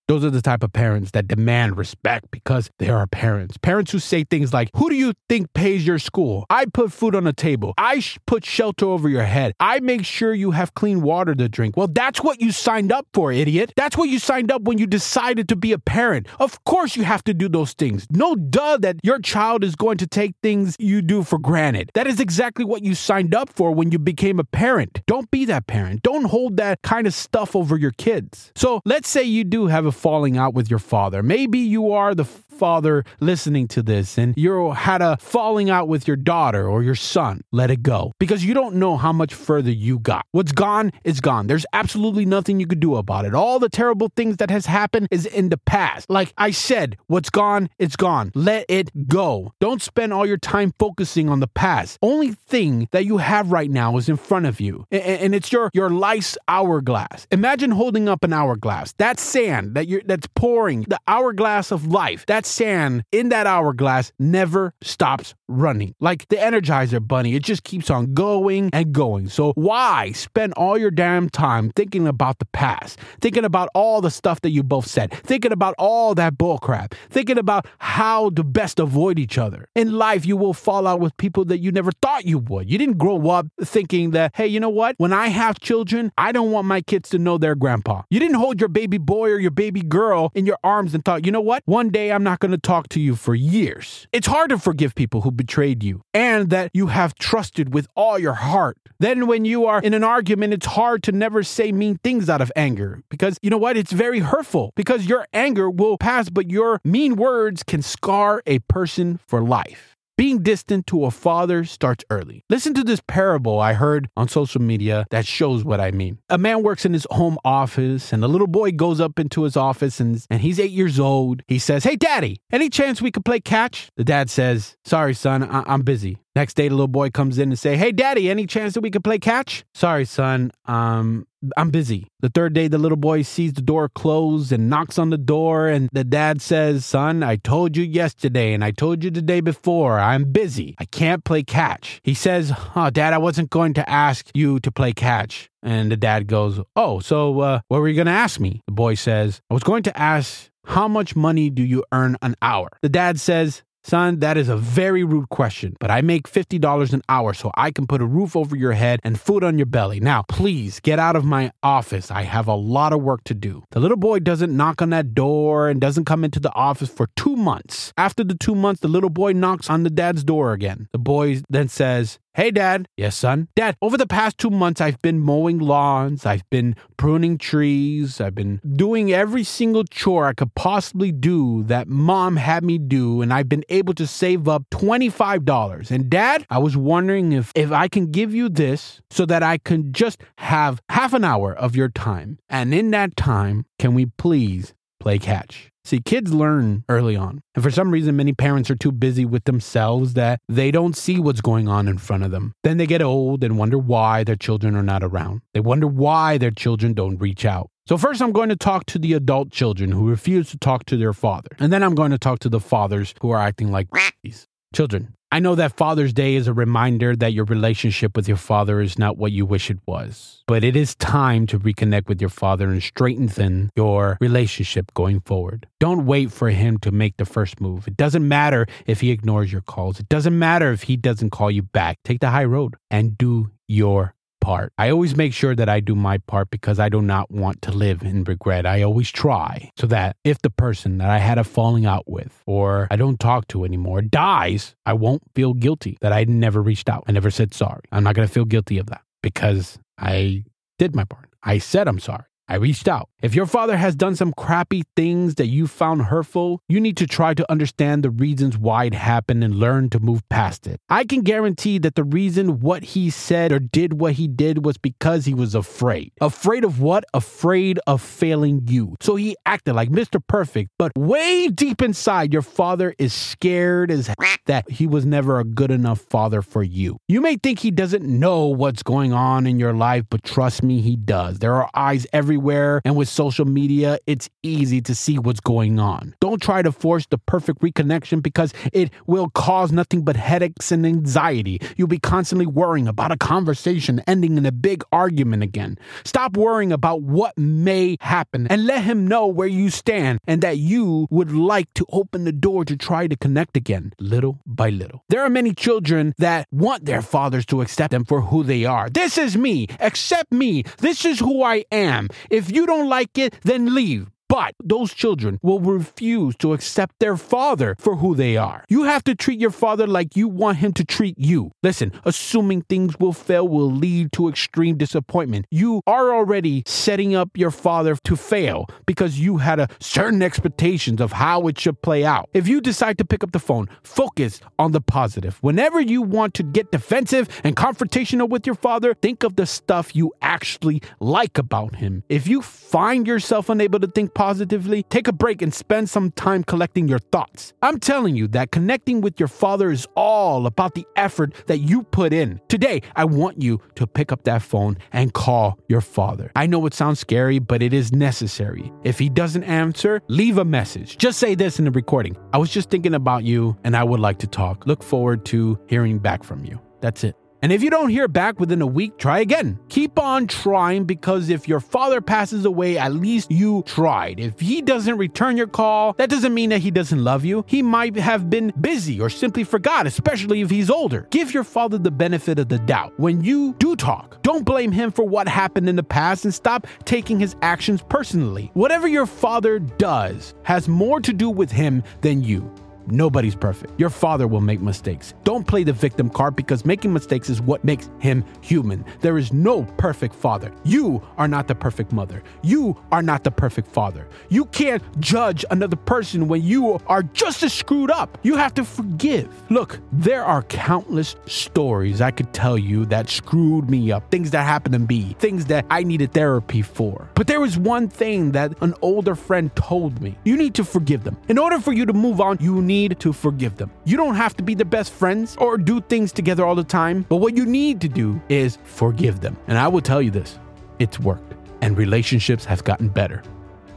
Those are the type of parents that demand respect because they are parents. Parents who say things like, Who do you think pays your school? I put food on the table. I sh- put shelter over your head. I make sure you have clean water to drink. Well, that's what you signed up for, idiot. That's what you signed up when you decided to be a parent. Of course, you have to do those things. No duh that your child is going to take things you do for granted. That is exactly what you signed up for when you became a parent. Don't be that parent. Don't hold that kind of stuff over your kids. So let's say you do have a falling out with your father. Maybe you are the father listening to this and you had a falling out with your daughter or your son. Let it go because you don't know how much further you got. What's gone is gone. There's absolutely nothing you could do about it. All the terrible things that has happened is in the past. Like I said, what's gone, it's gone. Let it go. Don't spend all your time focusing on the past. Only thing that you have right now is in front of you. And it's your your life's hourglass. Imagine holding up an hourglass. That sand that you're that's pouring, the hourglass of life. That sand in that hourglass never stops running. Like the Energizer Bunny, it just keeps on going and going. So why spend all your damn time thinking about the past, thinking about all the stuff that you both said, thinking about all that bullcrap, thinking about how to best avoid each other? In life, you will fall out with people that you never thought you would. You didn't grow up thinking that, hey, you know what? When I have children, I don't want my kids to know their grandpa. You didn't hold your baby boy or your baby girl in your arms and thought, you know what? One day I'm not going to talk to you for years. It's hard to forgive people who betrayed you and that you have trusted with all your heart. Then, when you are in an argument, it's hard to never say mean things out of anger because you know what? It's very hurtful because your anger will pass, but your mean words can scar a person for life. Being distant to a father starts early. Listen to this parable I heard on social media that shows what I mean. A man works in his home office, and a little boy goes up into his office and, and he's eight years old. He says, Hey, daddy, any chance we could play catch? The dad says, Sorry, son, I- I'm busy. Next day, the little boy comes in and say, "Hey, daddy, any chance that we could play catch?" Sorry, son. Um, I'm busy. The third day, the little boy sees the door closed and knocks on the door, and the dad says, "Son, I told you yesterday, and I told you the day before. I'm busy. I can't play catch." He says, "Oh, dad, I wasn't going to ask you to play catch." And the dad goes, "Oh, so uh, what were you going to ask me?" The boy says, "I was going to ask." How much money do you earn an hour? The dad says, Son, that is a very rude question, but I make $50 an hour so I can put a roof over your head and food on your belly. Now, please get out of my office. I have a lot of work to do. The little boy doesn't knock on that door and doesn't come into the office for two months. After the two months, the little boy knocks on the dad's door again. The boy then says, Hey, Dad. Yes, son. Dad, over the past two months, I've been mowing lawns, I've been pruning trees, I've been doing every single chore I could possibly do that mom had me do, and I've been able to save up $25. And, Dad, I was wondering if, if I can give you this so that I can just have half an hour of your time. And in that time, can we please play catch? See, kids learn early on. And for some reason, many parents are too busy with themselves that they don't see what's going on in front of them. Then they get old and wonder why their children are not around. They wonder why their children don't reach out. So, first, I'm going to talk to the adult children who refuse to talk to their father. And then I'm going to talk to the fathers who are acting like children. I know that Father's Day is a reminder that your relationship with your father is not what you wish it was, but it is time to reconnect with your father and strengthen your relationship going forward. Don't wait for him to make the first move. It doesn't matter if he ignores your calls, it doesn't matter if he doesn't call you back. Take the high road and do your part. I always make sure that I do my part because I do not want to live in regret. I always try so that if the person that I had a falling out with or I don't talk to anymore dies, I won't feel guilty that I never reached out. I never said sorry. I'm not going to feel guilty of that because I did my part. I said I'm sorry. I reached out. If your father has done some crappy things that you found hurtful, you need to try to understand the reasons why it happened and learn to move past it. I can guarantee that the reason what he said or did what he did was because he was afraid. Afraid of what? Afraid of failing you. So he acted like Mr. Perfect, but way deep inside, your father is scared as that he was never a good enough father for you. You may think he doesn't know what's going on in your life, but trust me, he does. There are eyes everywhere, and with social media, it's easy to see what's going on. Don't try to force the perfect reconnection because it will cause nothing but headaches and anxiety. You'll be constantly worrying about a conversation ending in a big argument again. Stop worrying about what may happen and let him know where you stand and that you would like to open the door to try to connect again, little by little. There are many children that want their fathers to accept them for who they are. This is me. Accept me. This is who I am. If you don't like it, then leave. But those children will refuse to accept their father for who they are. You have to treat your father like you want him to treat you. Listen, assuming things will fail will lead to extreme disappointment. You are already setting up your father to fail because you had a certain expectations of how it should play out. If you decide to pick up the phone, focus on the positive. Whenever you want to get defensive and confrontational with your father, think of the stuff you actually like about him. If you find yourself unable to think positively, take a break and spend some time collecting your thoughts. I'm telling you that connecting with your father is all about the effort that you put in. Today, I want you to pick up that phone and call your father. I know it sounds scary, but it is necessary. If he doesn't answer, leave a message. Just say this in the recording I was just thinking about you and I would like to talk. Look forward to hearing back from you. That's it. And if you don't hear back within a week, try again. Keep on trying because if your father passes away, at least you tried. If he doesn't return your call, that doesn't mean that he doesn't love you. He might have been busy or simply forgot, especially if he's older. Give your father the benefit of the doubt. When you do talk, don't blame him for what happened in the past and stop taking his actions personally. Whatever your father does has more to do with him than you. Nobody's perfect. Your father will make mistakes. Don't play the victim card because making mistakes is what makes him human. There is no perfect father. You are not the perfect mother. You are not the perfect father. You can't judge another person when you are just as screwed up. You have to forgive. Look, there are countless stories I could tell you that screwed me up, things that happened to me, things that I needed therapy for. But there was one thing that an older friend told me you need to forgive them. In order for you to move on, you need need to forgive them. You don't have to be the best friends or do things together all the time, but what you need to do is forgive them. And I will tell you this it's worked, and relationships have gotten better.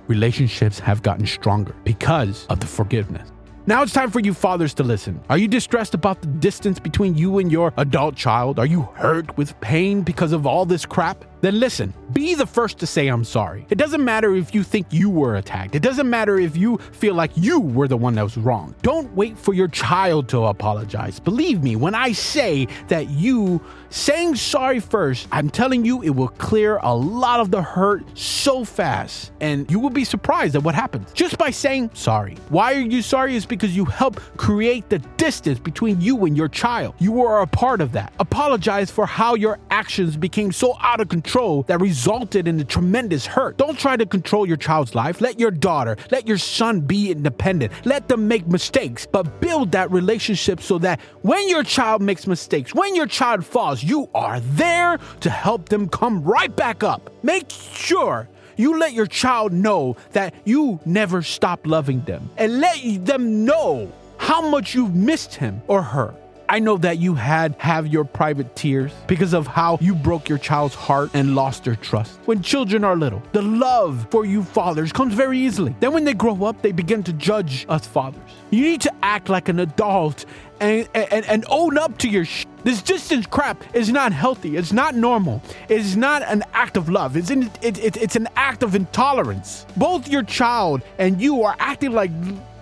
Relationships have gotten stronger because of the forgiveness. Now it's time for you fathers to listen. Are you distressed about the distance between you and your adult child? Are you hurt with pain because of all this crap? Then listen, be the first to say I'm sorry. It doesn't matter if you think you were attacked. It doesn't matter if you feel like you were the one that was wrong. Don't wait for your child to apologize. Believe me, when I say that you saying sorry first, I'm telling you it will clear a lot of the hurt so fast and you will be surprised at what happens just by saying sorry. Why are you sorry? Is because you help create the distance between you and your child. You were a part of that. Apologize for how your actions became so out of control control that resulted in a tremendous hurt. Don't try to control your child's life. Let your daughter, let your son be independent. Let them make mistakes, but build that relationship so that when your child makes mistakes, when your child falls, you are there to help them come right back up. Make sure you let your child know that you never stop loving them and let them know how much you've missed him or her. I know that you had have your private tears because of how you broke your child's heart and lost their trust. When children are little, the love for you fathers comes very easily. Then when they grow up, they begin to judge us fathers. You need to act like an adult and, and, and own up to your sh- this distance crap is not healthy. It's not normal. It's not an act of love. It's, in, it, it, it's an act of intolerance. Both your child and you are acting like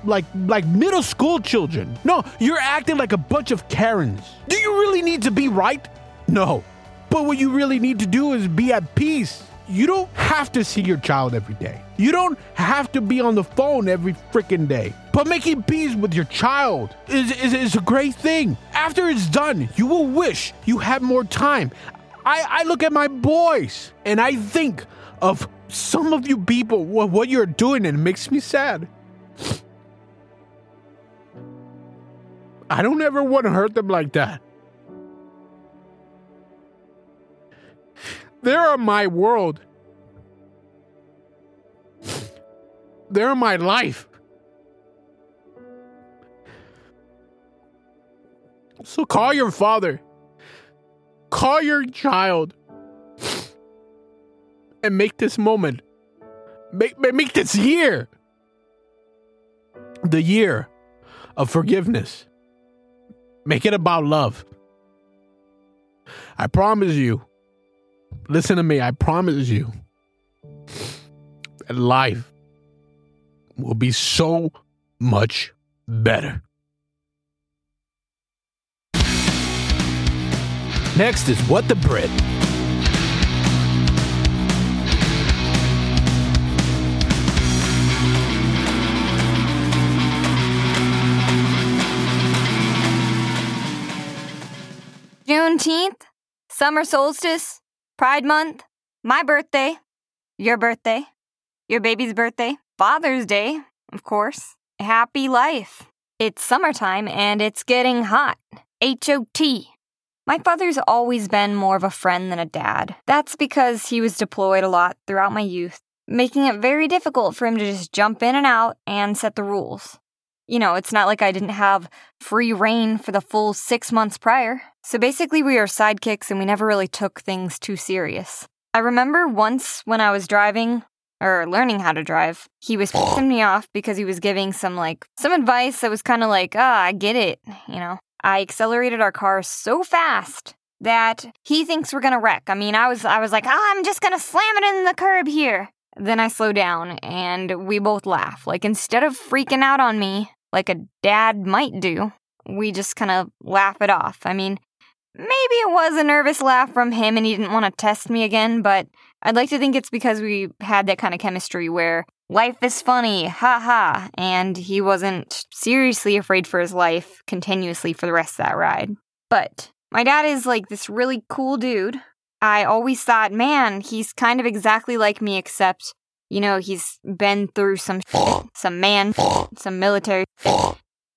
like like middle school children. No, you're acting like a bunch of Karens. Do you really need to be right? No. But what you really need to do is be at peace. You don't have to see your child every day. You don't have to be on the phone every freaking day. But making peace with your child is, is, is a great thing. After it's done, you will wish you had more time. I, I look at my boys and I think of some of you people, what, what you're doing, and it makes me sad. I don't ever want to hurt them like that. They're my world. They're my life. So call your father. Call your child. And make this moment. Make, make this year. The year of forgiveness. Make it about love. I promise you. Listen to me. I promise you. That life will be so much better. Next is What the Britt. Juneteenth, summer solstice, Pride Month, my birthday, your birthday, your baby's birthday, Father's Day, of course. Happy life. It's summertime and it's getting hot. H O T. My father's always been more of a friend than a dad. That's because he was deployed a lot throughout my youth, making it very difficult for him to just jump in and out and set the rules. You know, it's not like I didn't have free reign for the full six months prior. So basically, we were sidekicks and we never really took things too serious. I remember once when I was driving, or learning how to drive, he was pissing me off because he was giving some, like, some advice that was kind of like, ah, I get it, you know. I accelerated our car so fast that he thinks we're gonna wreck. I mean, I was, I was like, ah, I'm just gonna slam it in the curb here. Then I slow down and we both laugh. Like, instead of freaking out on me, like a dad might do. We just kind of laugh it off. I mean, maybe it was a nervous laugh from him and he didn't want to test me again, but I'd like to think it's because we had that kind of chemistry where life is funny, ha ha, and he wasn't seriously afraid for his life continuously for the rest of that ride. But my dad is like this really cool dude. I always thought, man, he's kind of exactly like me, except you know, he's been through some some man, some military,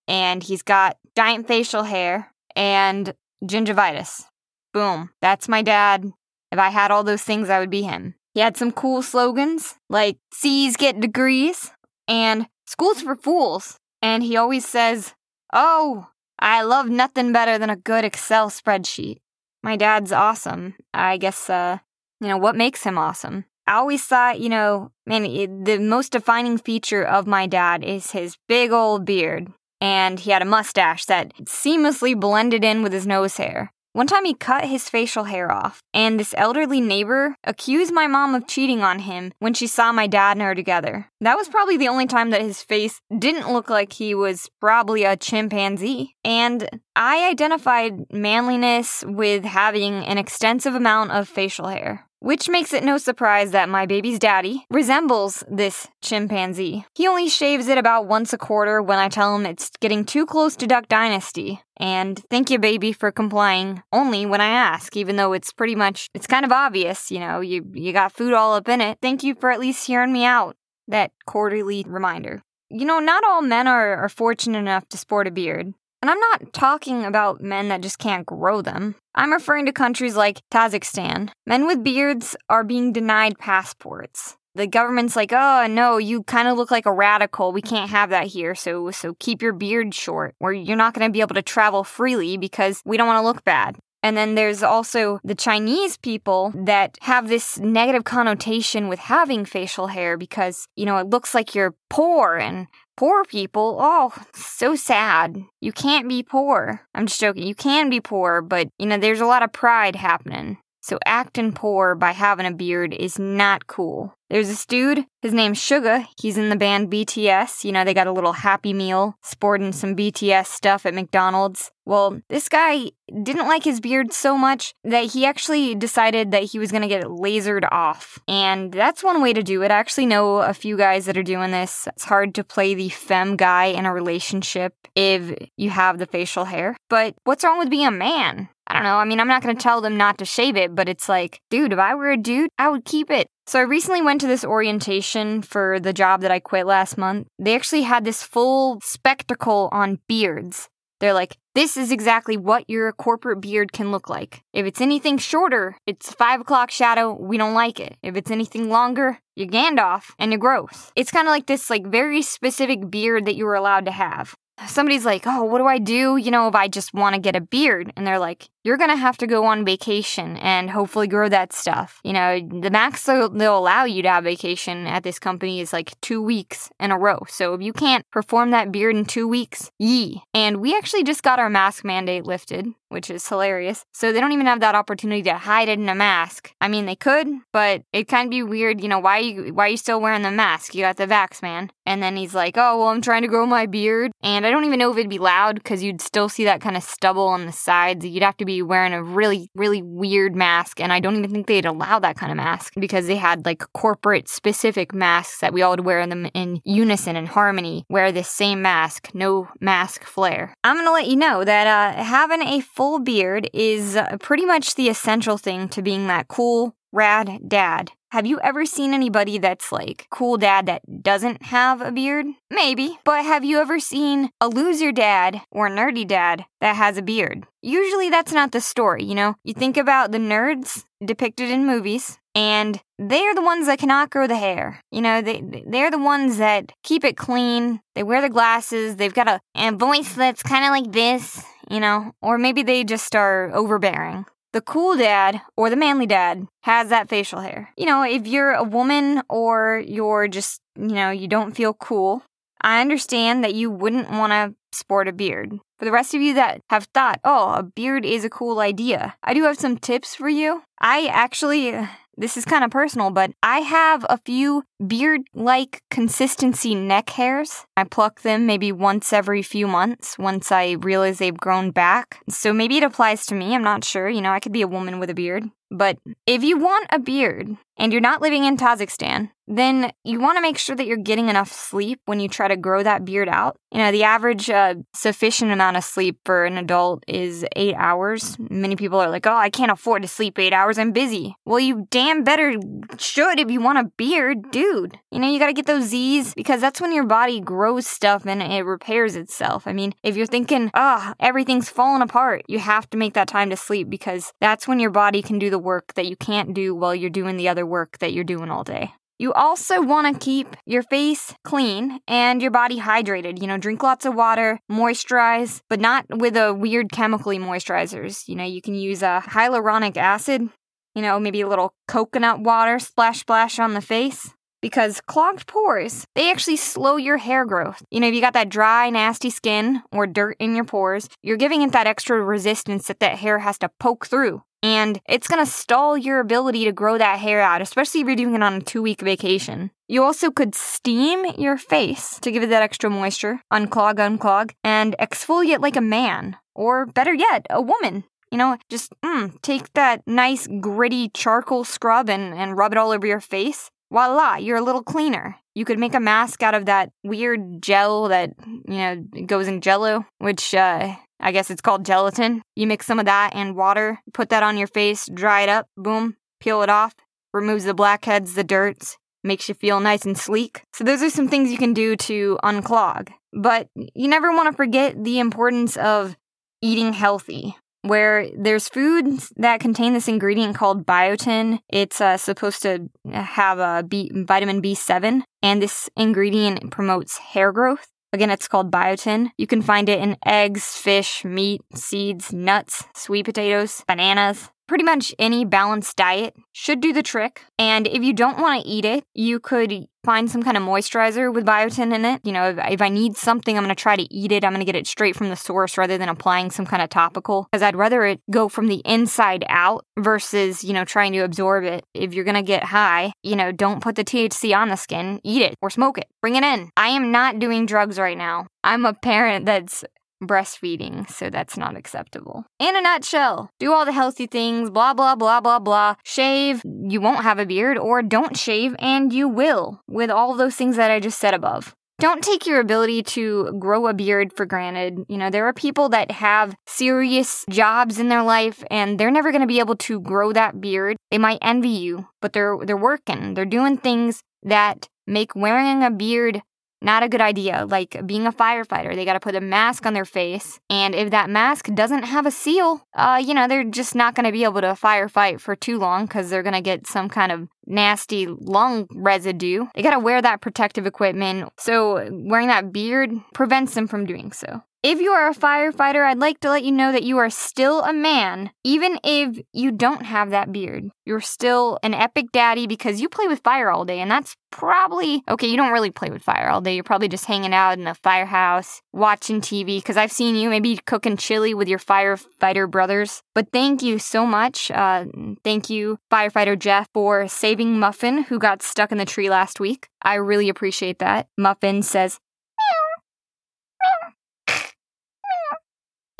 and he's got giant facial hair and gingivitis. Boom. That's my dad. If I had all those things, I would be him. He had some cool slogans like C's get degrees and school's for fools. And he always says, Oh, I love nothing better than a good Excel spreadsheet. My dad's awesome. I guess, uh, you know, what makes him awesome? I always thought, you know, man, it, the most defining feature of my dad is his big old beard. And he had a mustache that seamlessly blended in with his nose hair. One time he cut his facial hair off, and this elderly neighbor accused my mom of cheating on him when she saw my dad and her together. That was probably the only time that his face didn't look like he was probably a chimpanzee. And I identified manliness with having an extensive amount of facial hair. Which makes it no surprise that my baby's daddy resembles this chimpanzee. He only shaves it about once a quarter when I tell him it's getting too close to Duck Dynasty. And thank you, baby, for complying only when I ask, even though it's pretty much, it's kind of obvious, you know, you, you got food all up in it. Thank you for at least hearing me out. That quarterly reminder. You know, not all men are, are fortunate enough to sport a beard. And I'm not talking about men that just can't grow them. I'm referring to countries like Kazakhstan. Men with beards are being denied passports. The government's like, "Oh, no, you kind of look like a radical. We can't have that here. So so keep your beard short or you're not going to be able to travel freely because we don't want to look bad." And then there's also the Chinese people that have this negative connotation with having facial hair because, you know, it looks like you're poor and poor people, oh, so sad. You can't be poor. I'm just joking. You can be poor, but, you know, there's a lot of pride happening. So acting poor by having a beard is not cool. There's this dude, his name's Suga. He's in the band BTS. You know, they got a little Happy Meal, sporting some BTS stuff at McDonald's. Well, this guy didn't like his beard so much that he actually decided that he was going to get it lasered off. And that's one way to do it. I actually know a few guys that are doing this. It's hard to play the femme guy in a relationship if you have the facial hair. But what's wrong with being a man? I don't know. I mean, I'm not going to tell them not to shave it, but it's like, dude, if I were a dude, I would keep it. So I recently went to this orientation for the job that I quit last month. They actually had this full spectacle on beards. They're like, this is exactly what your corporate beard can look like. If it's anything shorter, it's five o'clock shadow, we don't like it. If it's anything longer, you're Gandalf and you're gross. It's kind of like this like very specific beard that you were allowed to have somebody's like, Oh, what do I do? You know, if I just want to get a beard. And they're like, You're going to have to go on vacation and hopefully grow that stuff. You know, the max they'll, they'll allow you to have vacation at this company is like two weeks in a row. So if you can't perform that beard in two weeks, yee. And we actually just got our mask mandate lifted, which is hilarious. So they don't even have that opportunity to hide it in a mask. I mean, they could, but it kind of be weird. You know, why are you, why are you still wearing the mask? You got the vax, man. And then he's like, Oh, well, I'm trying to grow my beard. And I don't even know if it'd be loud because you'd still see that kind of stubble on the sides. You'd have to be wearing a really, really weird mask. And I don't even think they'd allow that kind of mask because they had like corporate specific masks that we all would wear them in unison and harmony, wear this same mask, no mask flare. I'm going to let you know that uh, having a full beard is uh, pretty much the essential thing to being that cool, rad dad. Have you ever seen anybody that's like cool dad that doesn't have a beard? Maybe. But have you ever seen a loser dad or nerdy dad that has a beard? Usually that's not the story, you know? You think about the nerds depicted in movies, and they're the ones that cannot grow the hair. You know, they they're the ones that keep it clean. They wear the glasses. They've got a, a voice that's kind of like this, you know, or maybe they just are overbearing. The cool dad or the manly dad has that facial hair. You know, if you're a woman or you're just, you know, you don't feel cool, I understand that you wouldn't want to sport a beard. For the rest of you that have thought, oh, a beard is a cool idea, I do have some tips for you. I actually this is kind of personal, but I have a few beard like consistency neck hairs. I pluck them maybe once every few months once I realize they've grown back. So maybe it applies to me. I'm not sure. You know, I could be a woman with a beard. But if you want a beard and you're not living in Tajikistan, then you want to make sure that you're getting enough sleep when you try to grow that beard out. You know, the average uh, sufficient amount of sleep for an adult is eight hours. Many people are like, oh, I can't afford to sleep eight hours. I'm busy. Well, you damn better should if you want a beard, dude. You know, you got to get those Z's because that's when your body grows stuff and it repairs itself. I mean, if you're thinking, oh, everything's falling apart, you have to make that time to sleep because that's when your body can do the work that you can't do while you're doing the other work that you're doing all day. You also want to keep your face clean and your body hydrated. You know, drink lots of water, moisturize, but not with a weird chemically moisturizers. You know, you can use a hyaluronic acid, you know, maybe a little coconut water, splash splash on the face. Because clogged pores, they actually slow your hair growth. You know, if you got that dry, nasty skin or dirt in your pores, you're giving it that extra resistance that that hair has to poke through and it's going to stall your ability to grow that hair out, especially if you're doing it on a two week vacation. You also could steam your face to give it that extra moisture, unclog, unclog, and exfoliate like a man, or better yet, a woman. You know, just mm, take that nice gritty charcoal scrub and, and rub it all over your face. Voila, you're a little cleaner. You could make a mask out of that weird gel that, you know, goes in jello, which uh, I guess it's called gelatin. You mix some of that and water, put that on your face, dry it up, boom, peel it off, removes the blackheads, the dirts, makes you feel nice and sleek. So, those are some things you can do to unclog. But you never want to forget the importance of eating healthy. Where there's foods that contain this ingredient called biotin. It's uh, supposed to have a B- vitamin B7, and this ingredient promotes hair growth. Again, it's called biotin. You can find it in eggs, fish, meat, seeds, nuts, sweet potatoes, bananas. Pretty much any balanced diet should do the trick. And if you don't want to eat it, you could find some kind of moisturizer with biotin in it. You know, if, if I need something, I'm going to try to eat it. I'm going to get it straight from the source rather than applying some kind of topical because I'd rather it go from the inside out versus, you know, trying to absorb it. If you're going to get high, you know, don't put the THC on the skin, eat it or smoke it. Bring it in. I am not doing drugs right now. I'm a parent that's breastfeeding, so that's not acceptable. In a nutshell, do all the healthy things, blah, blah, blah, blah, blah. Shave, you won't have a beard, or don't shave, and you will, with all those things that I just said above. Don't take your ability to grow a beard for granted. You know, there are people that have serious jobs in their life and they're never going to be able to grow that beard. They might envy you, but they're they're working. They're doing things that make wearing a beard not a good idea. Like being a firefighter, they got to put a mask on their face. And if that mask doesn't have a seal, uh, you know, they're just not going to be able to firefight for too long because they're going to get some kind of nasty lung residue. They got to wear that protective equipment. So wearing that beard prevents them from doing so. If you are a firefighter, I'd like to let you know that you are still a man, even if you don't have that beard. You're still an epic daddy because you play with fire all day, and that's probably okay. You don't really play with fire all day. You're probably just hanging out in the firehouse, watching TV, because I've seen you maybe cooking chili with your firefighter brothers. But thank you so much. Uh, thank you, firefighter Jeff, for saving Muffin, who got stuck in the tree last week. I really appreciate that. Muffin says,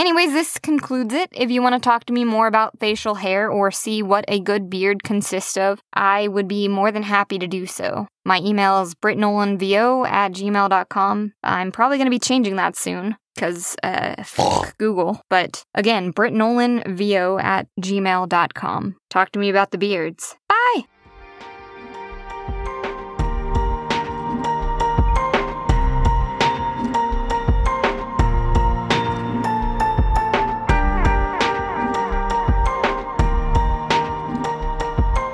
Anyways, this concludes it. If you want to talk to me more about facial hair or see what a good beard consists of, I would be more than happy to do so. My email is brittnolanvo at gmail.com. I'm probably going to be changing that soon because uh, Google. But again, brittnolanvo at gmail.com. Talk to me about the beards. Bye!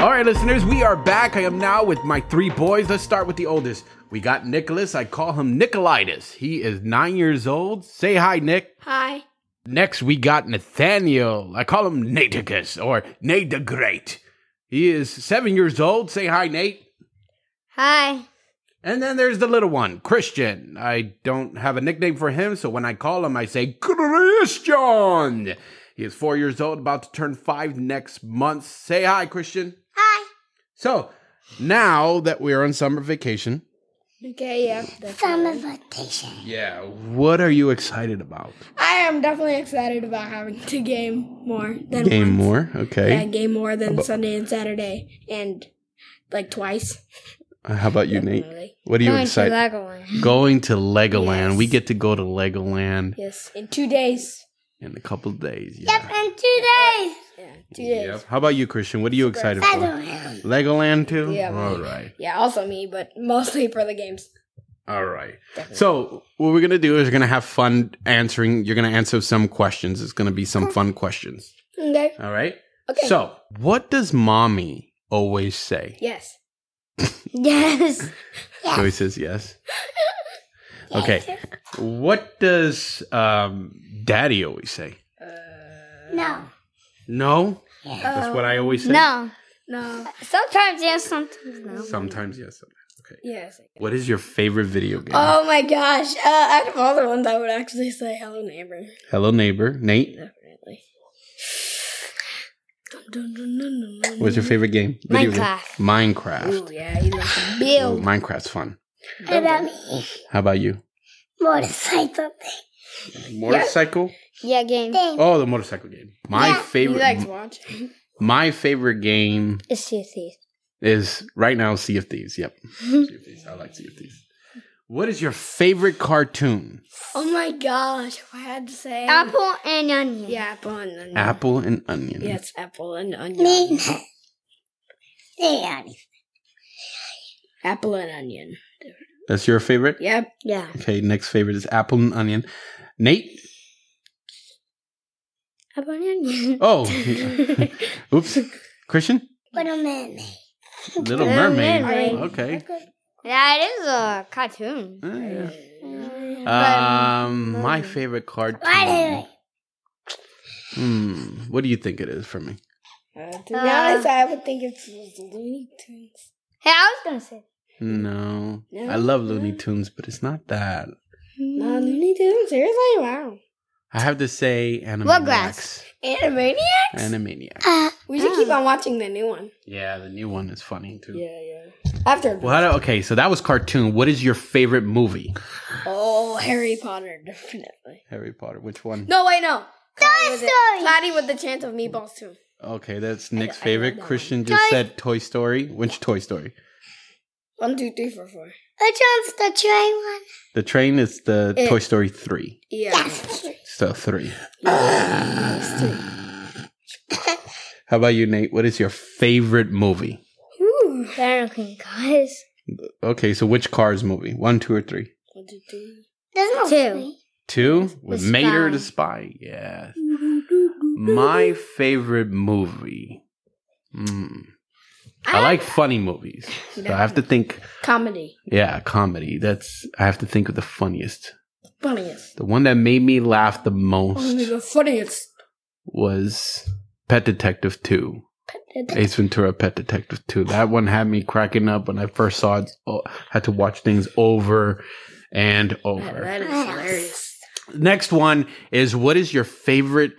All right, listeners, we are back. I am now with my three boys. Let's start with the oldest. We got Nicholas. I call him Nicolaitis. He is nine years old. Say hi, Nick. Hi. Next, we got Nathaniel. I call him Naticus or Nate the Great. He is seven years old. Say hi, Nate. Hi. And then there's the little one, Christian. I don't have a nickname for him, so when I call him, I say Christian. He is four years old, about to turn five next month. Say hi, Christian. Hi. So now that we're on summer vacation, Okay, yeah. Summer vacation. yeah, what are you excited about? I am definitely excited about having to game more than Game once. more, Yeah, okay. game more than Sunday and Saturday, and like twice. Uh, How about you, Nate? Definitely. What are you excited? Legoland. Going to Legoland. Yes. We get to go to Legoland Yes, in two days. In a couple of days. Yeah. in two days. Yeah, two days. Yep. How about you, Christian? What are you excited for? Legoland too. Yeah, All man. right. Yeah, also me, but mostly for the games. All right. Definitely. So what we're gonna do is we're gonna have fun answering. You're gonna answer some questions. It's gonna be some fun questions. Okay. All right. Okay. So what does mommy always say? Yes. yes. She always says yes. Okay. What does um, daddy always say? No. No. That's what I always say. No. No. Sometimes yes, sometimes no. Sometimes yes. sometimes- Okay. Yes. What is your favorite video game? Oh my gosh. Uh, out of all the ones, I would actually say Hello Neighbor. Hello neighbor. Nate. Definitely. Dun, dun, dun. What's your favorite game? Video game? Minecraft. Minecraft. Ooh, yeah, you like to Oh, build. Minecraft's fun. What about me? How about you? Motorcycle. Motorcycle? Yeah, game. Oh, the motorcycle game. My favorite You like to watch? my favorite game It's Sea of Thieves. is right now Sea of Thieves. Yep. sea of Thieves. I like Sea of Thieves. What is your favorite cartoon? Oh my gosh, I had to say. Apple and onion. Yeah, apple and onion. Apple and onion. Yes, apple and onion. apple and onion. That's your favorite? Yep. Yeah. Okay, next favorite is apple and onion. Nate? Apple and onion. Oh. Oops. Christian? Little Mermaid. Little Mermaid. Mermaid. Okay. Yeah, it is a cartoon. Oh, yeah. Um, my favorite cartoon. Hmm. What do you think it is for me? Uh, to be honest, I would think it's Looney Tunes. Hey, I was gonna say. Mm-hmm. No. I love Looney Tunes, but it's not that. Mm-hmm. No, Looney Tunes? Seriously? Wow. I have to say Animaniacs. Rugrats. Animaniacs? Animaniacs. Uh, we should keep uh. on watching the new one. Yeah, the new one is funny too. Yeah, yeah. After. Well, do- okay, so that was cartoon. What is your favorite movie? Oh, Harry Potter, definitely. Harry Potter. Which one? No, wait, no. Toy Story. Cloudy with the chance of meatballs too. Okay, that's Nick's I favorite. love Christian just said Toy Story. Which Toy Story? One, two, three, four, four. Which one's the train one? The train is the It- Toy Story 3. Yeah. So 3. It's three. How about you, Nate? What is your favorite movie? Ooh. American Cars. Okay, so which Cars movie? One, two, or three? One, two, three. There's no Two. three. Two? With The Mater Spy. the Spy. Yes. My favorite movie. Hmm. I like funny movies. So I have to think, Comedy. yeah, comedy. That's, I have to think of the funniest. Funniest. The one that made me laugh the most Only the funniest. was Pet Detective 2. Ace Ventura Pet Detective 2. That one had me cracking up when I first saw it. Oh, had to watch things over and over. That is hilarious. Next one is what is your favorite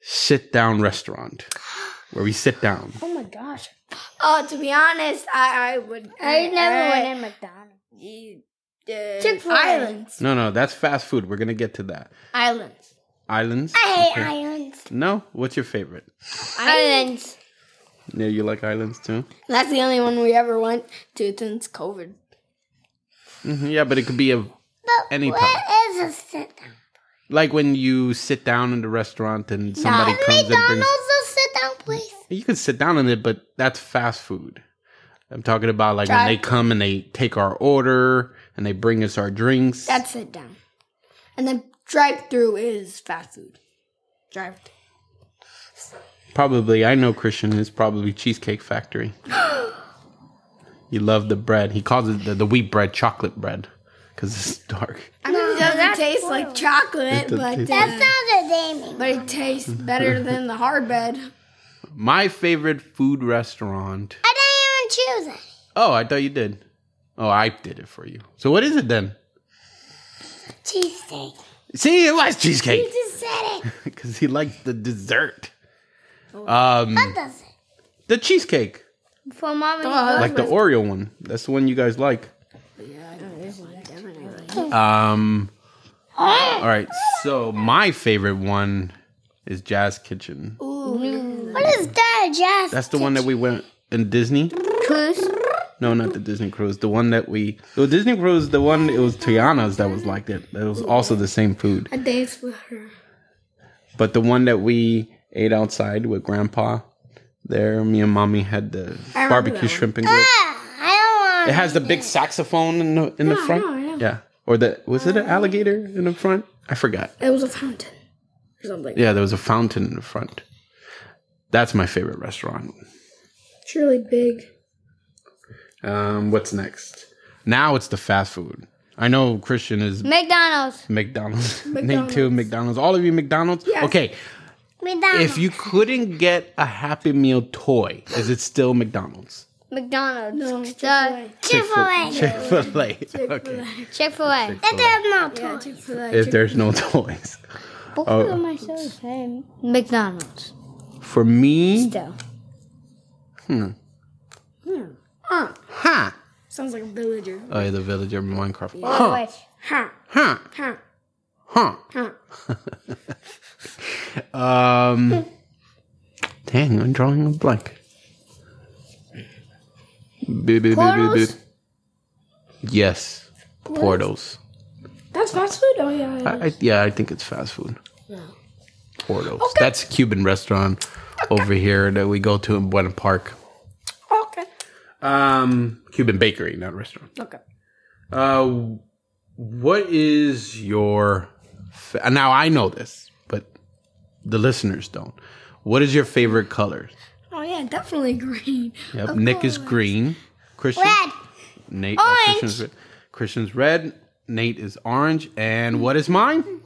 sit down restaurant where we sit down? Oh my gosh. Oh, to be honest, I, I would. I never I, went in McDonald's. you, uh, Chick-fil-A. Islands. No, no, that's fast food. We're going to get to that. Islands. Islands? I hate Okay. islands. No? What's your favorite? Islands. Yeah, you like islands too? That's the only one we ever went to since COVID. hmm yeah, but it could be a But Any what time. is a sit down? like when you sit down in the restaurant and somebody comes and brings McDonald's a sit down place. You can sit down in it, but that's fast food. I'm talking about like when they come and they take our order and they bring us our drinks. That's sit down. And then drive through is fast food. Drive. probably I know Christian is probably Cheesecake Factory. you love the bread. He calls it the, the wheat bread, chocolate bread, because it's dark. I mean, it doesn't taste like chocolate, but taste uh, That's not a naming. but it tastes better than the hard bread. My favorite food restaurant. I didn't even choose it. Oh, I thought you did. Oh, I did it for you. So what is it then? Cheesecake. See, it was cheesecake You just said it. because he likes the dessert. Um, What does it? the cheesecake, For mom and Oh, like the Oreo one. That's the one you guys like. Yeah, I think definitely. Um. All right. So my favorite one is Jazz Kitchen. What is that, Jazz? That's the one that we went in Disney. Cruise. No, not the Disney cruise. The one that we. The Disney cruise. The one it was Tiana's that was like that. It was also the same food. I danced with her. But the one that we ate outside with Grandpa, there, me and Mommy had the barbecue shrimp and grits. Ah, I don't want It has the big saxophone in the in the front. I know. Yeah. Or the was it an alligator in the front? I forgot. It was a fountain or something. Yeah, there was a fountain in the front. That's my favorite restaurant. It's really big. Um, what's next? Now it's the fast food. I know Christian is McDonald's. McDonald's. McDonald's. Nate too, McDonald's. All of you McDonald's? Okay. McDonald's. If you couldn't get a Happy Meal toy, is it still McDonald's? McDonald's. No, The Chick-fil-A. Chick-fil-A. Okay. Chick-fil-A. That there's no toy. Chick-fil-A. If there's no toys. Both Oh. of them are so the same. McDonald's. For me, Still. Hmm, Huh? Sounds like a villager. Oh, yeah, the villager in Minecraft. Huh. Huh. Huh? Huh. Huh? Huh. Um. Dang, I'm drawing a blank. Beep, beep, beep, beep, Porto's? beep. Yes, Porto's. That's fast food? Oh, yeah. yeah. I, I, yeah, I think it's fast food. Porto's. That's a Cuban restaurant over here that we go to in Buena Park. okay. Um, Cuban bakery, not restaurant. Okay. Uh, what is your? Fa- now I know this, but the listeners don't. What is your favorite color? Oh, yeah, definitely green. Yep, Nick is green. Christian, Red. Nate, uh, Christian's red. Christian's red. Nate is orange, and what is mine?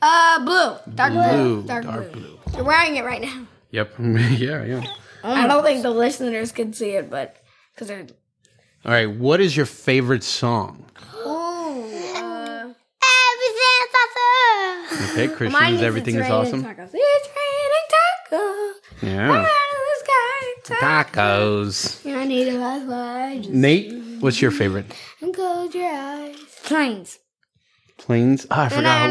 Uh, blue. Dark blue. Blue, Dark, dark blue. blue. You're wearing it right now. Yep, yeah, yeah. I don't think the listeners can see it, but because they're All right, what is your favorite song? Oh. Uh, everything's awesome. Okay, Christian's Everything is Awesome. Tacos. It's raining tacos. Yeah. Sky, Tacos. I need a lifeline. Just Nate, what's your favorite? I'm close your eyes. Planes. Planes? Ah, I forgot how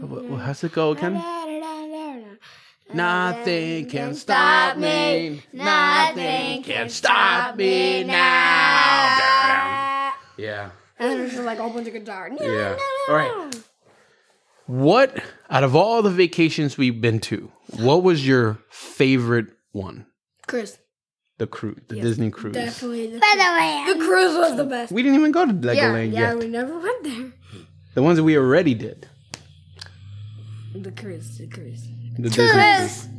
what, what, how's it go again? Nothing can stop me. Nothing can stop me now. Yeah. And then there's just like a whole bunch of guitar. Yeah. All right. What out of all the vacations we've been to, what was your favorite one? Chris. The cruise, the Disney cruise. Definitely. The, the um, cruise was the best. We didn't even go to Yeah, Legoland yeah, yet. we never went there. The ones that we already did. The cruise, the cruise. The Disney.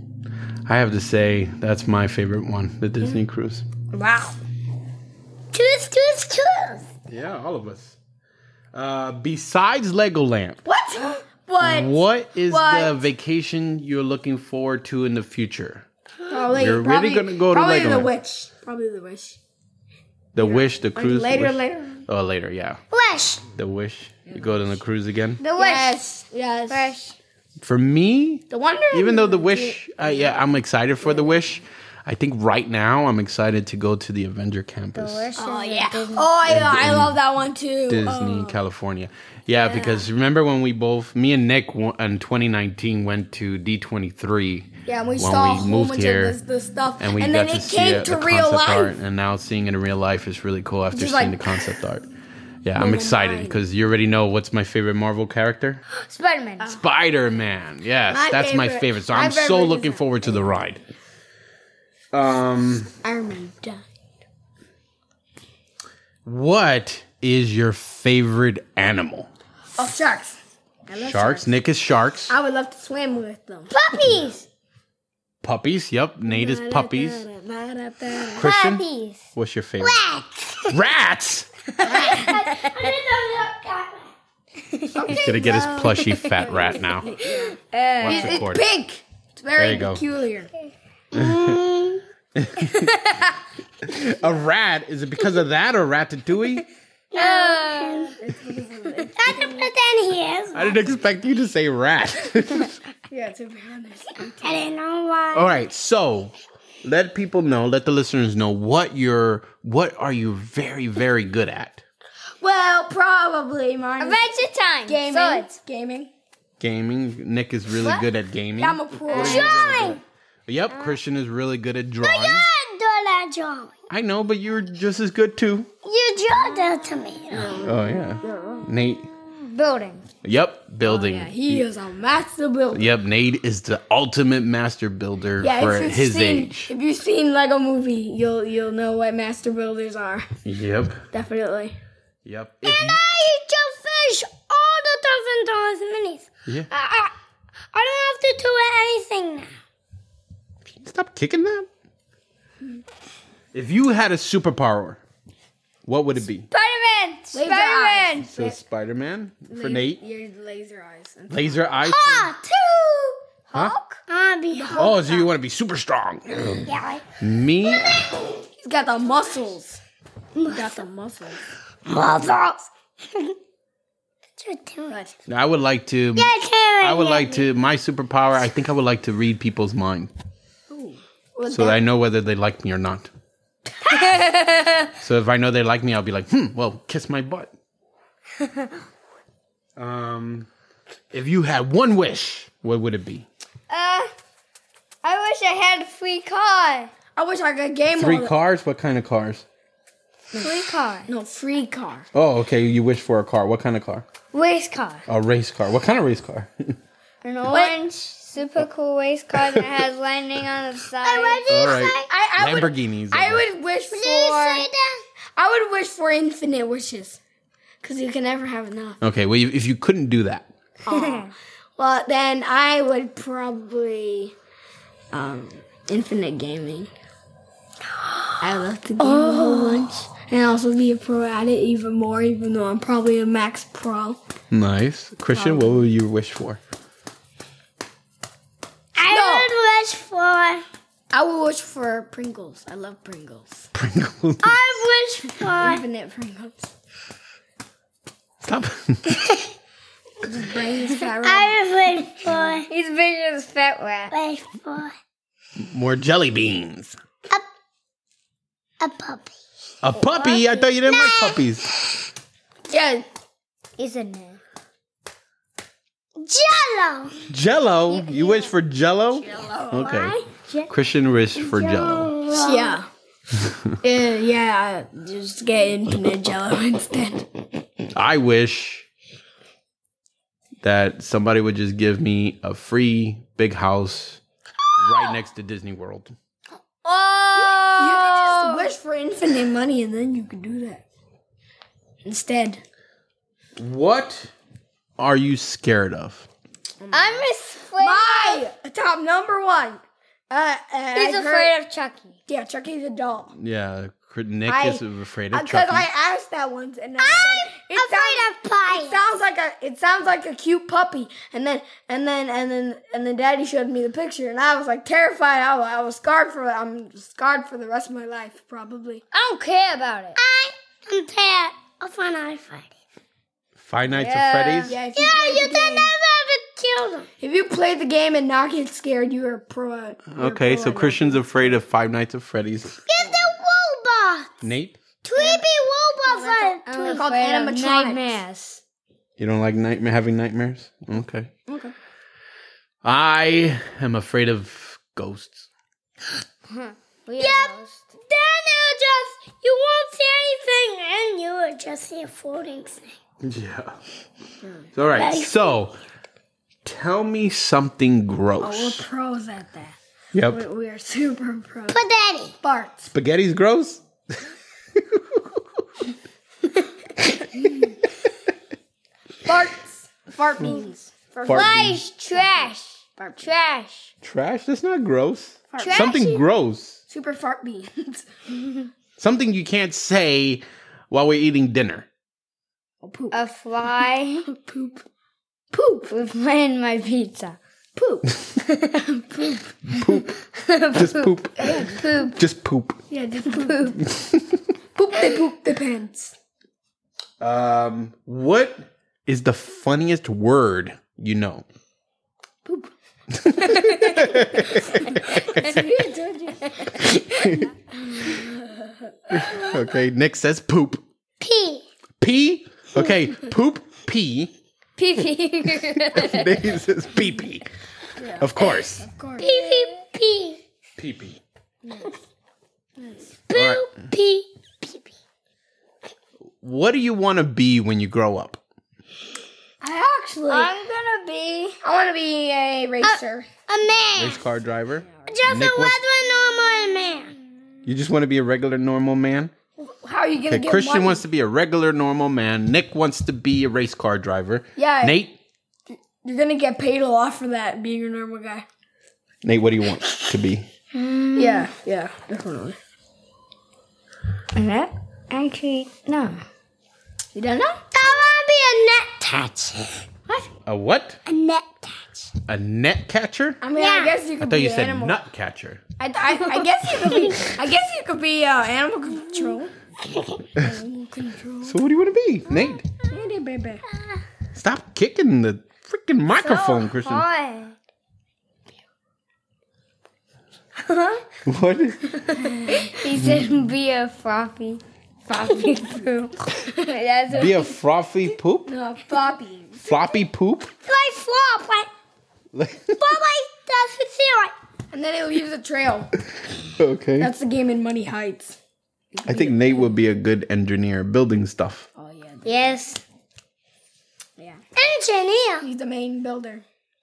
I have to say that's my favorite one, the Disney cruise. Wow. Choose, choose, choose. Yeah, all of us. Uh, besides Legoland, What? What? what is the vacation you're looking forward to in the future? Probably, You're really gonna go to probably the Legoland. Wish. Probably the wish. The Wish, the cruise. later, Wish? later. Oh, later, yeah. Wish. The Wish. You go on the cruise again. The wish. Yes. Yes. Wish. For me, The wonder. even though the Wish, uh, yeah, I'm excited for the Wish. I think right now I'm excited to go to the Avenger campus, Oh yeah. Oh yeah, I love that one too. Disney, California. Yeah, because remember when we both, me and Nick, w- in 2019 went to D23. Yeah, and we when saw a we whole bunch here, of this, this stuff, and we then got to it see came it, to the real concept life. art, and now seeing it in real life is really cool after Just seeing like- the concept art. Yeah, I'm excited because you already know what's my favorite Marvel character. Spider Man. Spider Man. Yes, My that's my favorite- favorite. So my I'm so favorite is looking forward to the ride. Um, Iron Man died. what is your favorite animal? Oh, sharks. I love Sharks. Nick is sharks. I would love to swim with them. Puppies. Puppies. Yep. Nate is puppies. Christian, Puppies. what's your favorite? Rats. Rats. He's gonna get his plushy fat rat now. Watch the It's cord. pink. It's very you go. peculiar. A rat? Is it because of that or Ratatouille? I can pretend he is. I didn't expect you to say rat. Yeah, to be honest. I didn't know why. All right, so let people know, let the listeners know what you're, what are you very, very good at? Well, probably mine. is Adventure time. Gaming. Swords. Gaming. Gaming. Nick is really good at gaming. I'm a pro. Drawing. Yep, uh-huh. Christian is really good at drawing. I do that drawing. I know, but you're just as good too. You draw that tomato. Oh yeah, Nate. Building. Yep, building. Oh, yeah, he is a master builder. Yep, Nate is the ultimate master builder Yeah, for his seen, age. If you've seen Lego Movie, you'll you'll know what master builders are. Yep, Definitely. yep. If And you- I eat your fish all the thousand dollars minis. yeah. I, I, I don't have to do anything now. Stop kicking that. If you had a superpower, what would it be? Spider-Man. Spider-Man. So Spider Man for Nate. Your laser eyes. Laser eyes. Ah, two. Huh? I wanna be Hulk. Oh, so you want to be super strong? Yeah. Me? He's got the muscles. He's got the muscles. Muscles. You're too much. I would like to. Yeah, I would like to. My superpower. I think I would like to read people's mind, Ooh. so that I know whether they like me or not. so if I know they like me, I'll be like, hmm, well, kiss my butt. um, if you had one wish, what would it be? Uh, I wish I had a free car. I wish I could game Three all the- cars? What kind of cars? Free car. No, free car. Oh, okay. You wish for a car. What kind of car? Race car. A race car. What kind of race car? An orange, super cool race car that has lightning on the side. All right. I, I would Lamborghinis. I would wish for I would wish for infinite wishes. Cause you can never have enough. Okay. Well, you- if you couldn't do that, Well, then I would probably um infinite gaming. I love to game a whole bunch. And also be a pro at it even more, even though I'm probably a max pro. nice. Christian, what would you wish for? For. I I will wish for Pringles. I love Pringles. Pringles. I wish for. Infinite Pringles. Stop. Brains fat I wish for. He's big as fat rat. Wish for More jelly beans. a a puppy. A puppy? I thought you didn't like puppies. Yeah. Isn't it? Jello. Jello? You wish for jello? Jello. Okay. Je- Christian wish for jello. Yeah. yeah, yeah. Just get infinite jello instead. I wish that somebody would just give me a free big house right next to Disney World. Oh you can just wish for infinite money and then you can do that. Instead. What are you scared of? I'm afraid. My top number one. Uh, uh, He's I afraid heard- of Chucky. Yeah, Chucky's a doll. Yeah, Nick I- is afraid of Chucky. Because I asked that once, and I I'm said, it afraid sounds, of It sounds like a it sounds like a cute puppy, and then and then and then and then Daddy showed me the picture, and I was like terrified. I, was- I was scarred for. I'm scarred for the rest of my life, probably. I don't care about it. I am tired of Five Nights at Freddy's. Five Nights at Freddy's? Yeah, if you, Yeah, play you the can game, never have kill them. if you play the game and not get scared, you are a pro. you're Okay, pro so at it. Christian's afraid of Five Nights at Freddy's. Get the robot. Nate? Tweety robots are They're called animatronics. nightmares. You don't like nightmare having nightmares? Okay. Okay. I am afraid of ghosts. Yep. Then it'll just you won't see anything, and you will just see a floating thing. Yeah. Hmm. All right. So, tell me something gross. Oh, we're pros at that. Yep. We, we are super pros. But Daddy, Barts. Spaghetti's gross? Farts. Fart beans. Fart Fart beans. is trash? Fart trash. Trash? That's not gross. Trash. Something gross. Super fart beans. Something you can't say while we're eating dinner. Oh, poop. A fly poop. Poop. with in my pizza. Poop. Poop. Poop. Just poop. Poop. Just poop. Yeah, just poop. poop, they poop their pants. Um, what is the funniest word you know? Poop. Okay, Nick says poop. Pee. Pee? Okay, poop, pee. Pee pee. Nick says pee pee. Of course. Of course. Pee pee pee. Pee pee. Poo pee pee pee. What do you want to be when you grow up? I actually, I I'm gonna be I want to be a racer. a man. Race car driver? Just Nick a regular normal man. You just want to be a regular normal man? How are you gonna Okay, get Christian money? wants to be a regular normal man. Nick wants to be a race car driver. Yeah. Nate? You're gonna get paid a lot for that, being a normal guy. Nate, what do you want to be? Mm. Yeah, yeah, definitely. That actually no. You don't know? I wanna be a net catcher. What? A what? A net catcher. A net catcher? I mean, Yeah. I guess you could. I thought be you an said animal. nut catcher. I, I, I guess you could be. I guess you could be uh, animal control. Animal control. So what do you want to be? Nate, Hey, baby. stop kicking the freaking microphone, Christian. Boy. What? He said be a floppy. Floppy poop. That's Be a frothy poop? No, floppy. Floppy poop? like flop, like Like- flop like that's what see like And then it leaves a trail. okay. That's the game in Money Heights. I think Nate would be a good engineer building stuff. Oh yeah, Yes. yeah. Engineer. He's the main builder.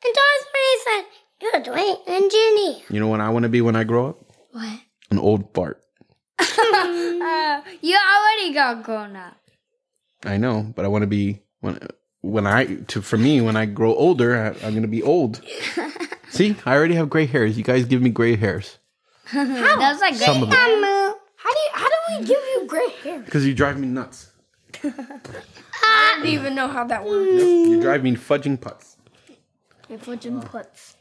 And that's what he said. You're doing engineer. You know what I want to be when I grow up? What? An old fart. Uh, you already got grown up. I know, but I want to be when when I to for me when I grow older, I, I'm gonna be old. See, I already have gray hairs. You guys give me gray hairs That's like Some of them. How do you, how do we give you gray hair? because you drive me nuts. I don't even know how that works. You drive me fudging putts. If what Jim puts.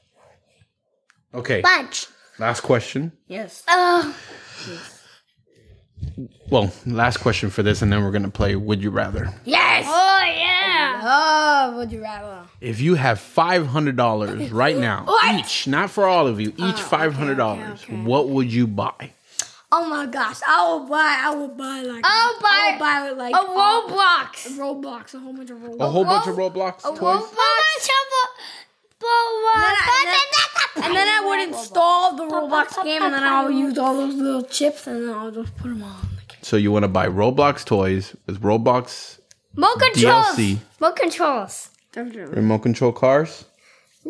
Okay, bunch. Last question. Yes. Oh, Well, last question for this, and then we're gonna play Would You Rather. Yes. oh yeah. Oh, would you rather? If you have five hundred dollars right now, What? each, not for all of you, oh, each five hundred dollars, okay, okay. what would you buy? Oh my gosh, I will buy. I will buy like. I'll buy I will buy like a Roblox. Roblox, a whole bunch of Roblox. A whole bunch of Roblox A toys. Roblox. And then I would install the Roblox game, and then I'll use all those little chips, and then I'll just put them on. So you want to buy Roblox toys with Roblox More controls. DLC. More controls. remote control cars?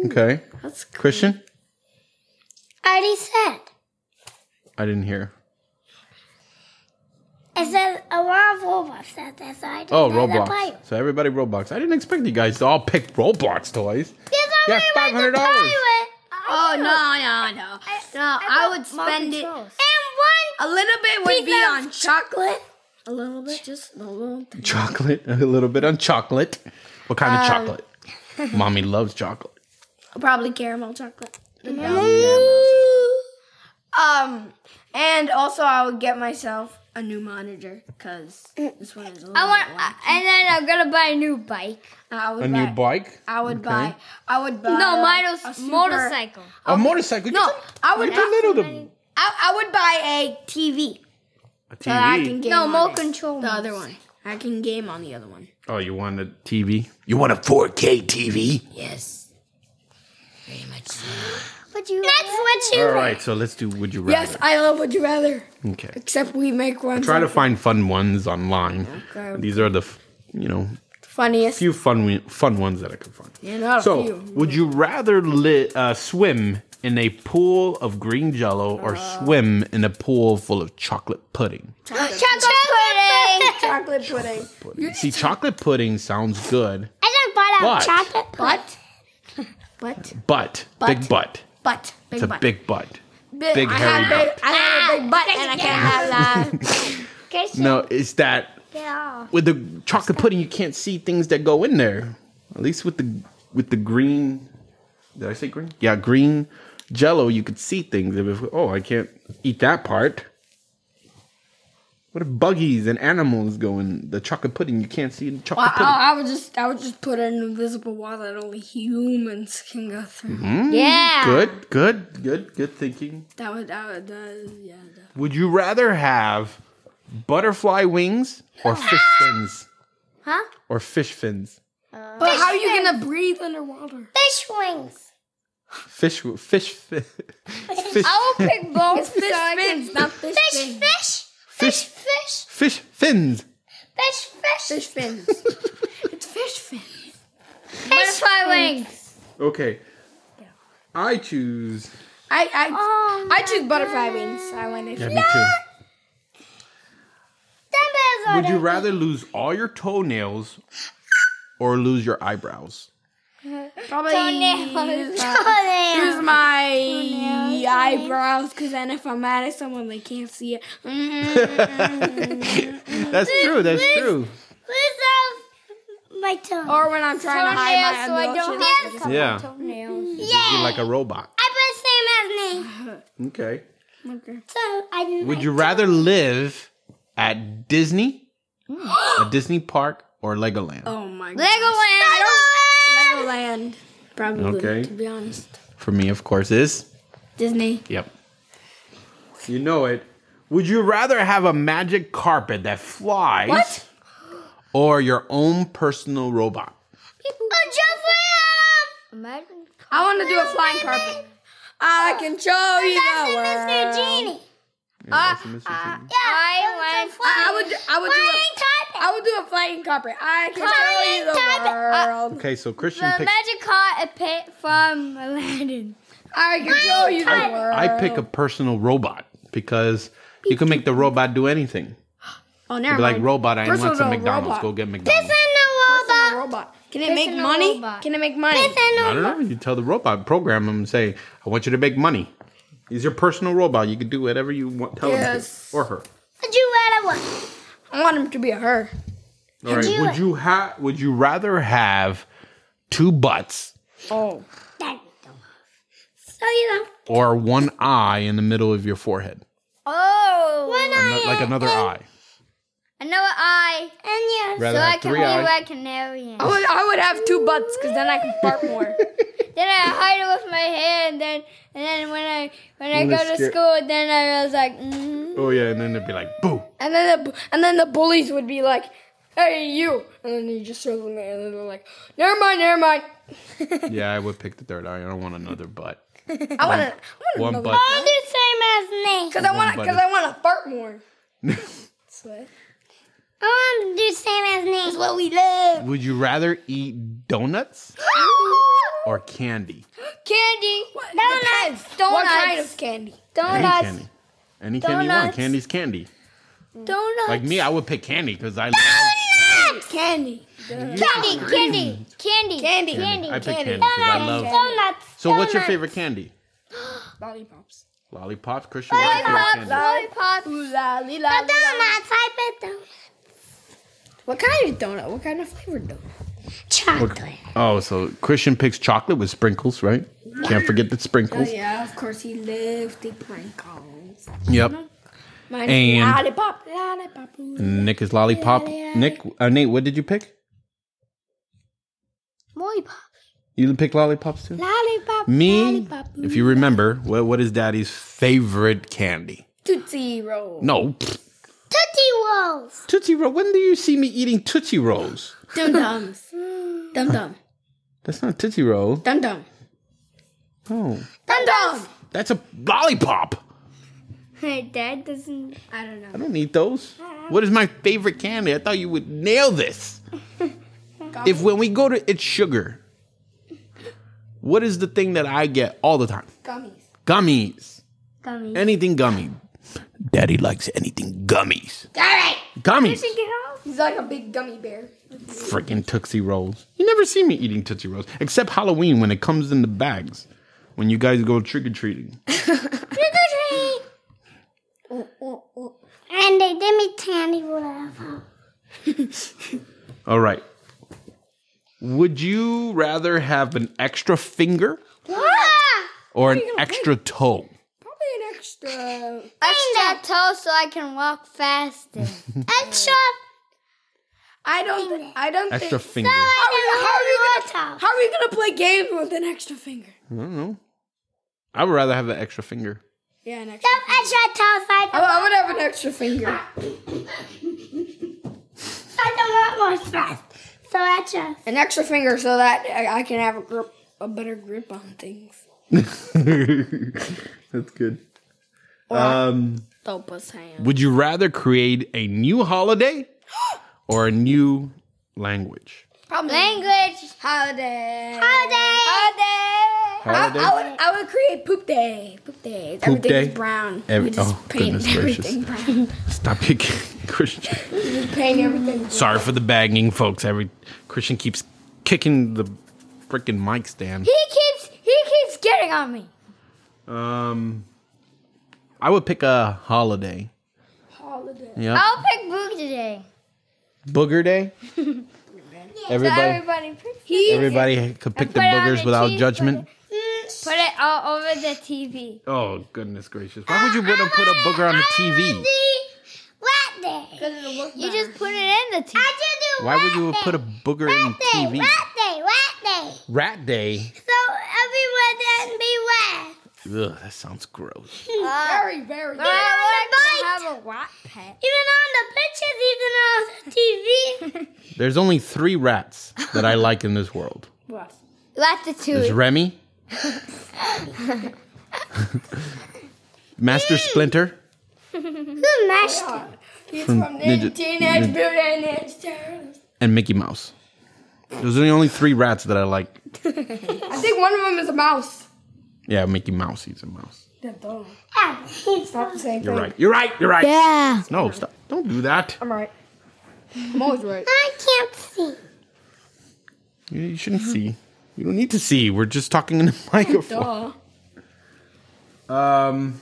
Okay. That's cool. Christian? I already said. I didn't hear. I said a lot of Roblox. That, that's why I did Oh, that. I Roblox. So everybody Roblox. I didn't expect you guys to all pick Roblox toys. Yes, Yeah, I went to $500. Oh no, no, no, no! I, would spend it. And one. A little bit would be on chocolate. A little bit, just a little. Thing. Chocolate, a little bit on chocolate. What kind of chocolate? Mommy loves chocolate. Probably caramel chocolate. Um, and also I would get myself a new monitor because mm. this one is. A little I want, bit and then I'm gonna buy a new bike. Uh, I would A buy, new bike? I would Okay. buy. I would buy. No, a- mine a super- motorcycle. A motorcycle? No, I would. Look how little the I, I would buy a TV. a So that I can TV. game No, on more control. The other one. I can game on the other one. Oh, you want a TV? You want a 4K TV? Yes. Very much so. But you. That's what you. All right, so let's do Would You Rather. Yes, I love Would You Rather. Okay. Except we make one. Try to find fun ones online. Okay. These are the, f- you know, funniest. few fun wi- fun ones that I can find. Yeah, not a So, few. would you rather li- uh, swim in a pool of green jello or Uh. swim in a pool full of chocolate pudding? Chocolate pudding. chocolate pudding. pudding. See, chocolate pudding sounds good, I just bought But- out chocolate But. But. but, big butt. But. Big It's a big butt. Big, big I hairy have big, butt. I have a big ah, butt and I can't have that. No, it's that Get off. with the chocolate pudding you can't see things that go in there. At least with the with the green. Did I say green? Yeah, green jello. You could see things. If oh, I can't eat that part. What if buggies and animals go in the chocolate pudding? You can't see the chocolate I, pudding. I, I would just, I would just put an invisible wall that only humans can go through. Yeah. Good, good, good, good thinking. That would, that would, uh, yeah. That. Would you rather have butterfly wings or fish fins? Huh? Or fish fins? But how are you gonna breathe underwater? Fish wings. Fish, fish, fish, fish, I will pick both. It's fish so fins, not fish, Fish, fins. fish, fish, fish, fish fins. fish, fish, Fish fins. it's fish fins. Butterfly wings. Okay. I choose. I, I, Oh, I choose butterfly wings. I want it. Yeah, me too. Would you rather lose all your toenails or lose your eyebrows? Probably Toenails. use, Toenails. use my eyebrows because then if I'm mad at someone, they can't see it. Mm-hmm. That's true. That's true. Who's out my toe? or when I'm trying to hide my so I don't emotions. have Yeah. toenails. You're Yeah. like a robot. I put the same as me. Okay. Okay. So I Would you rather live at Disney, a Disney park, or Legoland? Oh my god. Legoland. Legoland. Land probably, Okay. to be honest. For me, of course, is Disney. Yep. You know it. Would you rather have a magic carpet that flies What? or your own personal robot? Imagine. I want to do a flying carpet. I can show you the world. Mr. Genie. Yeah, ah, that's a Mr. Genie. Ah, yeah, I went. I would, do- I would do Flying a, carpet. I would do a flying carpet. I can Flying show you the carpet. Ah, world. Okay, so Christian The picks. magic car a pit from Aladdin. I can show you the world. I pick a personal robot because you can make the robot do anything. Oh, never Be like robot, I want some McDonald's. robot. Go get McDonald's. Listen, no Personal robot. robot. Can it make money? robot. Can it make money? Listen, I no don't know. You tell the robot, program him, and say, "I want you to make money." He's your personal robot. You can do whatever you want. Tell Yes. him to, or her. Would you rather what? I want him to be a her. All right. Would you have? Would you rather have two butts Oh. That- So you know. or one eye in the middle of your forehead, Oh. One Ano- eye like another eye. Another eye. and yes. Rather So I can three be eyes. like canary. I would, I would have two butts because then I can fart more. then I hide it with my hair, and then and then when I when I When go to scared- school, then I was like, mm. Oh yeah, and then they'd be like, "Boo!" And then the and then the bullies would be like, "Hey, you!" And then you just circle me, and then they're like, "Never mind, never mind." Yeah, I would pick the third eye. I don't want another butt. I want to, I want One another butt. I'll do same as me. because I want to, because. I want to fart more. That's what- I want to do same as me. That's what we live. Would you rather eat donuts or candy? candy, Donuts. donuts, What kind of candy? Any donuts, candy. Any candy you want. Donuts. Candy's candy. donuts. Like me, I would pick candy because I love Candy. candy, candy, candy, candy, Candy. candy. I pick candy. candy because I love. Donuts. So, what's your favorite candy? Lollipops. Lollipops, Christian. What's your favorite Lollipops, candy? lollipops. Ooh, la, li, la, The li, la. donuts. I bet donuts. What kind of donut? What kind of flavored donut? Chocolate. Oh, so Christian picks chocolate with sprinkles, right? Can't forget the sprinkles. Oh, yeah, of course he loves the sprinkles. Yep. Mine And- is lollipop, lollipop. Nick is lollipop. Nick, uh, Nate, what did you pick? Lollipop. You pick lollipops too. Lollipop, Me, lollipop. if you remember, what what is Daddy's favorite candy? Tootsie Roll. No, pfft, Tootsie Rolls. Tootsie Roll. When do you see me eating Tootsie Rolls? Dum Dums. Dum Dum. That's not Tootsie Roll. Dum Dum. Oh, Dum Dum. that's a lollipop. My dad doesn't. I don't know. I don't eat those. What is my favorite candy? I thought you would nail this. if when we go to IT'SUGAR, what is the thing that I get all the time? Gummies. Gummies. Gummies. Anything gummy. Daddy likes anything gummies. All right. Gummies. He's like a big gummy bear. Freaking Tootsie Rolls. You never see me eating Tootsie Rolls. Except Halloween when it comes in the bags. When you guys go trick or treating. Trick or treat! and they give me candy, whatever. All right. Would you rather have an extra finger or an extra toe? Probably an extra. Extra toe so I can walk faster. Extra. I don't. Th- I don't Extra think. finger. How are, you, how, are you gonna, how are you gonna play games with an extra finger? I don't know. I would rather have the extra finger. Yeah, an extra. Some extra toes. I I, I would have an extra finger. I don't want more stress. So extra. An extra finger so that I, I can have a grip, a better grip on things. That's good. Um, would you rather create a new holiday or a new language? Language. Holiday. Holiday. Holiday. I, Holiday? I would. I would create poop day. Poop day. Poop Everything day? is brown. Every- we just oh, paint goodness gracious. brown. Stop kicking Christian. We paint everything. Brown. Sorry for the bagging, folks. Every Christian keeps kicking the freaking mic stand. He keeps he keeps getting on me. Um, I would pick a holiday. Holiday. Yep. I'll pick Boog Day. Booger day. So Everybody, everybody put, everybody could pick the put boogers the without cheese, judgment. put it all over the TV. Oh goodness gracious! Why would you want to put a booger on the TV? Wet day. Because it'll look You just put it in the TV. I do Why would you wet put a day. booger in Wet day. TV? Wet day. Wet day. Rat day. So everyone then be wet. Ugh, that sounds gross. Uh, very, very. But I bite. like to have a rat pet. Even on the pictures, even on the TV. There's only three rats that I like in this world. What? There's Ratatouille. Remy, Master Splinter, Who mashed it? He's From from, Ninja- the Teenage Mutant Ninja Turtles. and Mickey Mouse. Those are the only three rats that I like. I think one of them is a mouse. Yeah, Mickey Mouse. He's a mouse. Ah, he's Not the same You're thing. right. You're right. You're right. Yeah. No, stop. Don't do that. I'm right. I'm always right. I can't see. You, you shouldn't see. You don't need to see. We're just talking in the microphone. Duh. Um,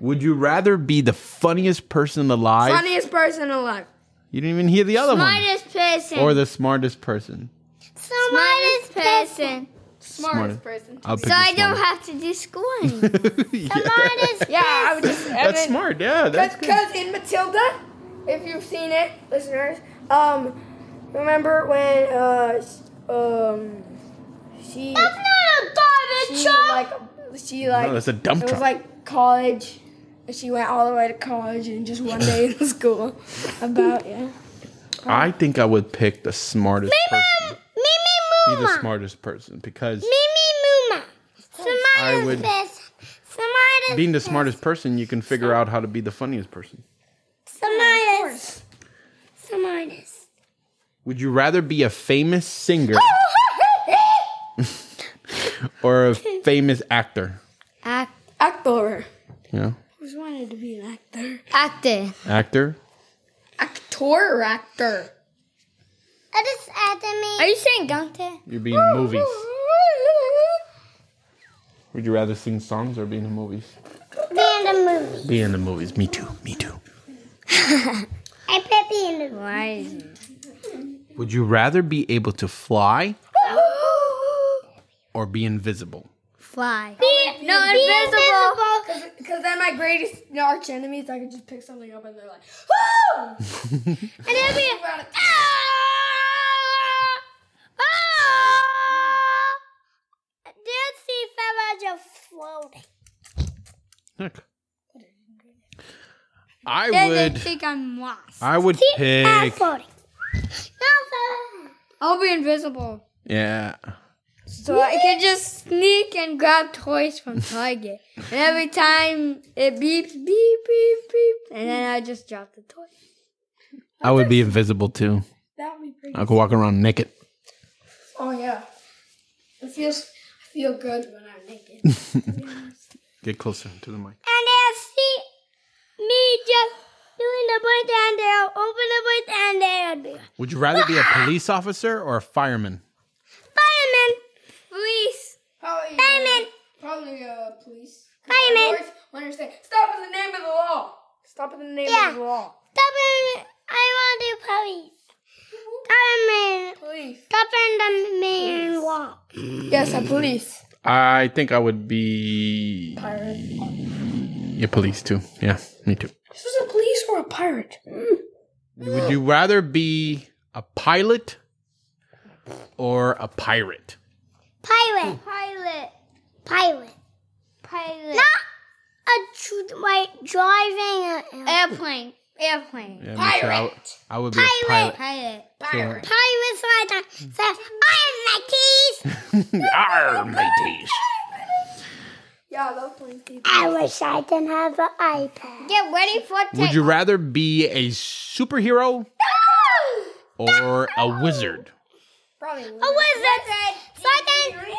would you rather be the funniest person alive? Funniest person alive. You didn't even hear the other one. Smartest person. Or the smartest person. Smartest person. Smartest person. I'll pick So I don't have to do school anymore. yeah. Yeah, I would just. That's smart. Yeah, that's. Because in Matilda, if you've seen it, listeners, um, remember when uh, um, she That's not a garbage she truck. like she like No, that's a dump it was like college, and she went all the way to college and just one day in school. About yeah. I think I would pick the smartest person. Be the smartest person because Mimi Muma. I would- Smartest. Smartest. being the smartest person, you can figure out how to be the funniest person. Smartest. Smartest. Would you rather be a famous singer or a famous actor? Act, Actor. Yeah, Who's wanted to be an actor? actor. actor. Actor or actor? That is after me. Are you saying gangster? You're being in movies. Would you rather sing songs or be in the movies? Be in the movie. Be in the movies. Me too. Me too. I put be in the movie. Why? Would you rather be able to fly or be invisible? Fly. Be, No, be invisible. Because then my greatest arch enemies, I could just pick something up and they're like, "Woo!" And then be. Let's see if I'm just floating. Look. I Then they would. think I'm lost. I would I'm pick. floating. Not floating. I'll be invisible. Yeah. So I can just sneak and grab toys from Target. and every time it beeps, beep, beep, beep. And then I just drop the toy. I would be invisible too. That would be pretty. I could walk around naked. Oh yeah. It feels. I feel good when I'm naked. Get closer to the mic. And they'll see me just doing the birthday and they'll open the birthday and they'll be Would you rather be a police officer or a fireman? fireman. Police. Probably. Fireman. Probably uh, police. Fireman. Always want to say, stop in the name of the law. Stop in the name Yeah. of the law. Stop in. I want to do police. Fireman. Police. Stop in the main wall. Yes, a police. I think I would be Pirate. a police too. Yeah, me too. This is a police or a pirate? Would you rather be a pilot or a pirate? Pirate. Pilot. Pirate. Pilot. Not a tr- like driving an Airplane. Airplane. Yeah, me too. I, would- I would be a pilot. Pilot. Pirate. Pirates like that. Says, I am hmm. my keys. Arr, mateys. Yeah, those police people. I wish I didn't have an iPad. Get ready for Would you rather be a superhero or a wizard? Probably. A wizard. So I can get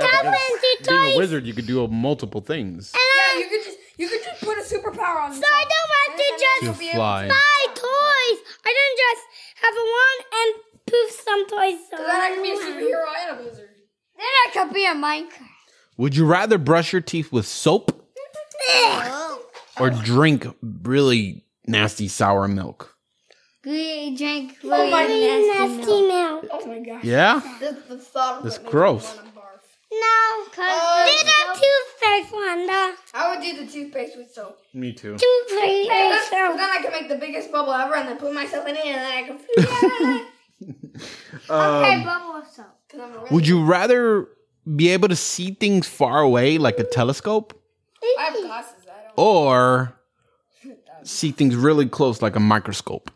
Yeah, dolphins because to being a wizard, you could do multiple things. Yeah, you could just you could just put a superpower on. So I don't have to To just fly. buy toys. I don't just have a wand and poof some toys. So Then I can be a superhero and a wizard. Then I could be a Minecraft. Would you rather brush your teeth with soap or drink really nasty sour milk? We drink Oh really my nasty nasty milk. milk. Oh my gosh. Yeah? The, the thought of That's gross. me wanna barf. Uh, Do the toothpaste one, the I would do the toothpaste with soap. Me too. toothpaste Then, with soap. then I can make the biggest bubble ever and then put myself in it and then I can float. Okay, bubble soap. Cause I'm a really- Would you rather be able to see things far away like a telescope I have glasses. I don't. or see things really close like a microscope?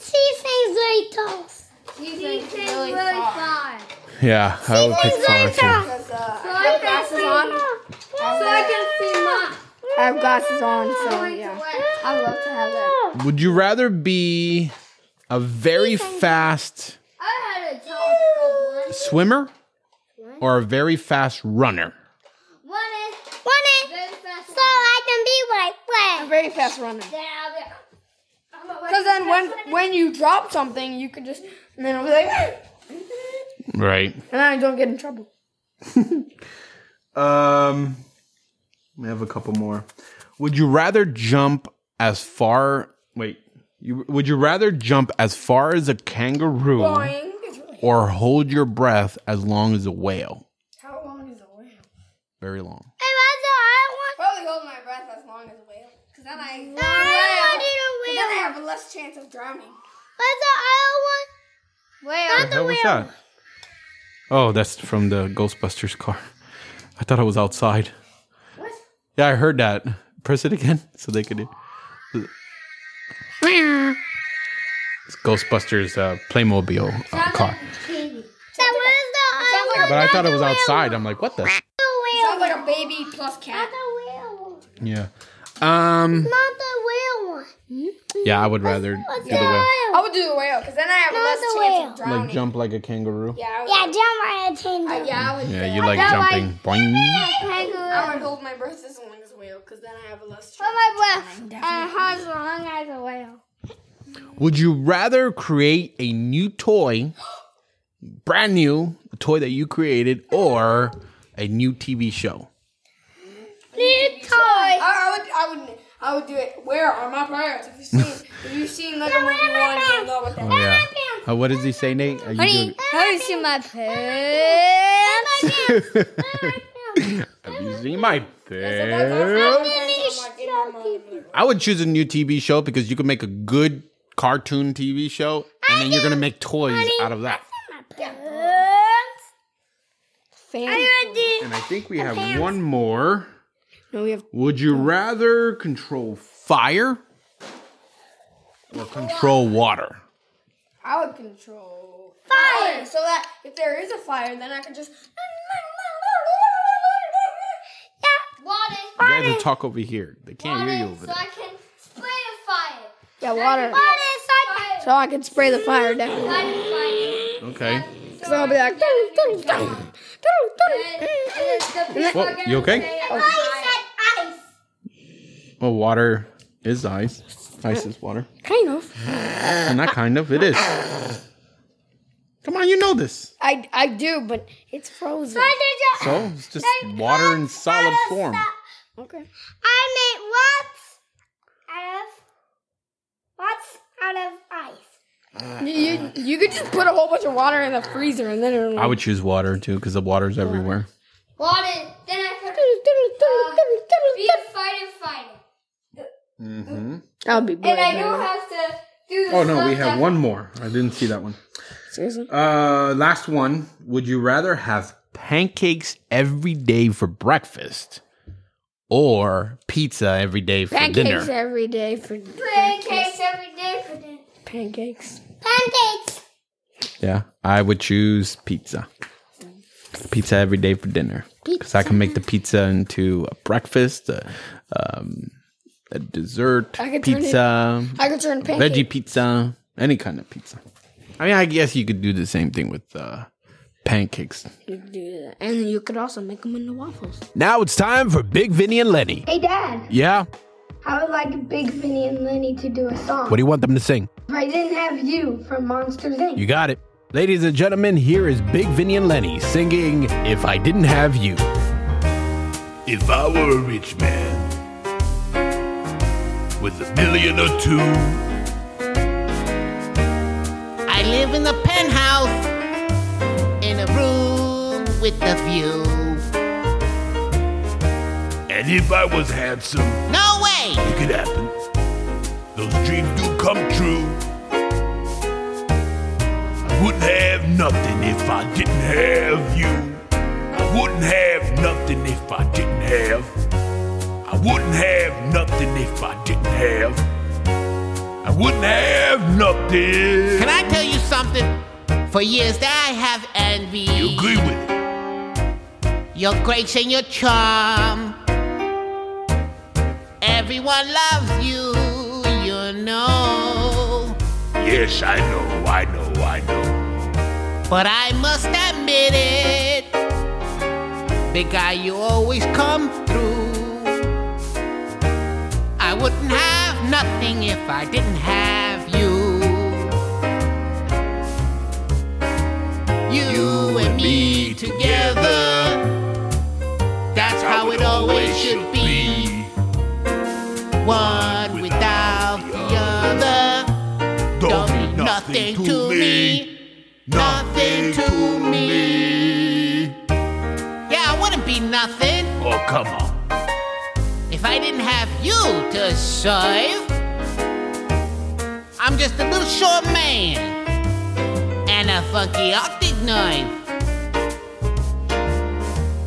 See things very tall. See things Really really far. far. Yeah, I would pick far very too. tall. Because uh, I have glasses on. So I can see mom. I have glasses on, so yeah. I'd love to have that. Would you rather be a very fast I had a telescope once. swimmer or a very fast runner? One is Want it? very fast. So I can be like I'm Fred. very fast runner. Then I'll be. I'm a Because then when when you drop something, you could just and then I'll be like, Right. and then I don't get in trouble. Um, we have a couple more. Would you rather jump as far? Wait, you would you rather jump as far as a kangaroo Boing. It's really or hold your breath as long as a whale? How long is a whale? Very long. Hey, what's the other one? Probably hold my breath as long as a whale. Because then I, No, I want Because then I have a less chance of drowning. What's the other one? Whale. What the hell was that? Oh, that's from the Ghostbusters car. I thought it was outside. What? Yeah, I heard that. Press it again so they could do. It's Ghostbusters uh, Playmobil uh, car. That was the other one. But I thought it was outside. I'm like, what the? The Sounds like a baby plus cat. Not the whale. Yeah. Um. Not the whale one. Yeah, I would rather do the whale. I would do the whale because then I have Not less the chance whale. of drowning. Like jump like a kangaroo. Yeah, I would, Yeah, jump right into I, yeah, I would. Yeah, you like don't like- jumping. Boing. I would hold my breath as long as a whale because then I have less chance. Hold my breath. And how as long as a whale. Would you rather create a new toy, brand new, a toy that you created, or a new TV show? Need toy. I, I would, I would, I would do it. Where are my parents? If you've seen, if you've seen Lego Movie One, you'll know what that Oh yeah. Uh, what does he say, Nate? Are you doing? How do you see my pants? Have you seen my is. pants? I would choose a new TV show because you can make a good cartoon TV show, and then you're gonna make toys out of that. Fan. And I think we have one more. No, we have. Would you rather control fire or control water? I would control fire, so that if there is a fire, then I can just. Yeah. Water. You guys will talk over here. They can't hear you over there. So there. I can spray the fire. Yeah, water. Water inside So I can spray the fire down. fire. Okay. So I'll be like. "Doo, doo, doo, doo, doo." Well, you okay? I said ice. Well, water is ice. Ice is water. Kind of. And not kind of, it is. Come on, you know this. I I do, but it's frozen. So it's just water in solid form. Okay. I made what? Out of what's out of ice? You, you you could just put a whole bunch of water in the freezer and then it'll. I would choose water too because the water's everywhere. Water. Then I could uh, be a fighter fighter. Mm-hmm. I'll be brave. And I don't have to do the Oh no, we have that- one more. I didn't see that one. Seriously? Uh, last one. Would you rather have pancakes every day for breakfast or pizza every day for Pancakes dinner? every day for Pancakes every day for dinner. pancakes. Pancakes. Yeah, I would choose pizza. Pizza every day for dinner because I can make the pizza into a breakfast, a, um, a dessert I could turn it- pizza, I could turn pancakes. veggie pizza, any kind of pizza. I mean, I guess you could do the same thing with uh, pancakes. You could do that. And you could also make them into waffles. Now it's time for Big Vinny and Lenny. Hey, Dad. Yeah, I would like Big Vinny and Lenny to do a song. what do you want them to sing? If I didn't have you from Monsters Inc. You got it. Ladies and gentlemen, here is Big Vinny and Lenny singing If I Didn't Have You. If I were a rich man with a million or two, I live in a penthouse in a room with a view. and if I was handsome, No way! it could happen. Those dreams do come true. I wouldn't have nothing if I didn't have you. I wouldn't have nothing if I didn't have. I wouldn't have nothing if I didn't have. I wouldn't have nothing. Can I tell you something? For years that I have envied You agree with it? your grace and your charm. Everyone loves you, you know. Yes, I know, I know, I know. But I must admit it, big guy, you always come through. I wouldn't have nothing if I didn't have you. You, and me together, that's how it always should be. One without the other don't mean nothing to me. nothing to me. Yeah, I wouldn't be nothing Oh, come on. If I didn't have you to serve. I'm just a little short man and a funky optic knife.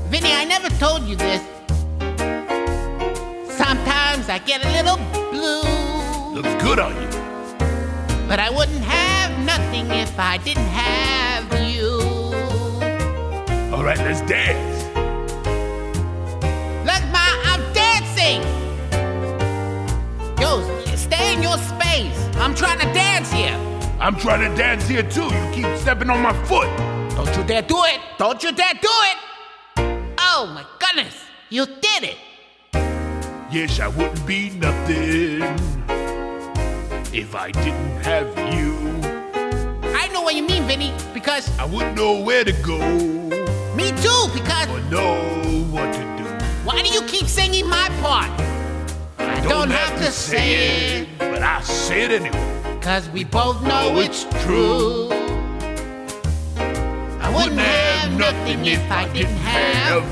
Vinny, I never told you this. Sometimes I get a little blue, Looks good on you. but I wouldn't have nothing if I didn't have you. All right, let's dance. Space. I'm trying to dance here. I'm trying to dance here too. You keep stepping on my foot. Don't you dare do it! Don't you dare do it! Oh my goodness! You did it! Yes, I wouldn't be nothing if I didn't have you. I know what you mean, Vinny, because I wouldn't know where to go me too, because or know what to do. why do you keep singing my part? I Don't, have, to say it, but I say it anyway. Cause we both know Oh, it's it's true. I wouldn't have nothing if I didn't have.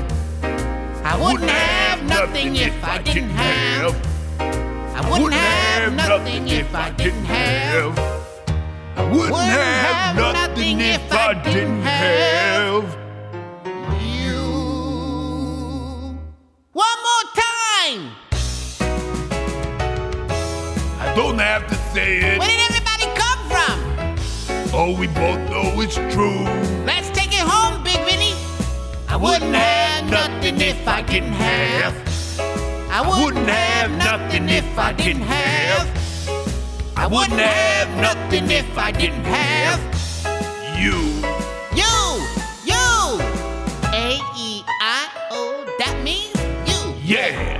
I wouldn't have nothing if I didn't have. I wouldn't have nothing if I didn't have. I wouldn't have nothing if I didn't have. You. One more time! Don't have to say it. Where did everybody come from? Oh, we both know it's true. Let's take it home, Big Vinny. I wouldn't have nothing if I didn't have. I wouldn't have nothing if I didn't have. I wouldn't have nothing if I didn't have You. you, you. A E I O. That means you. Yeah.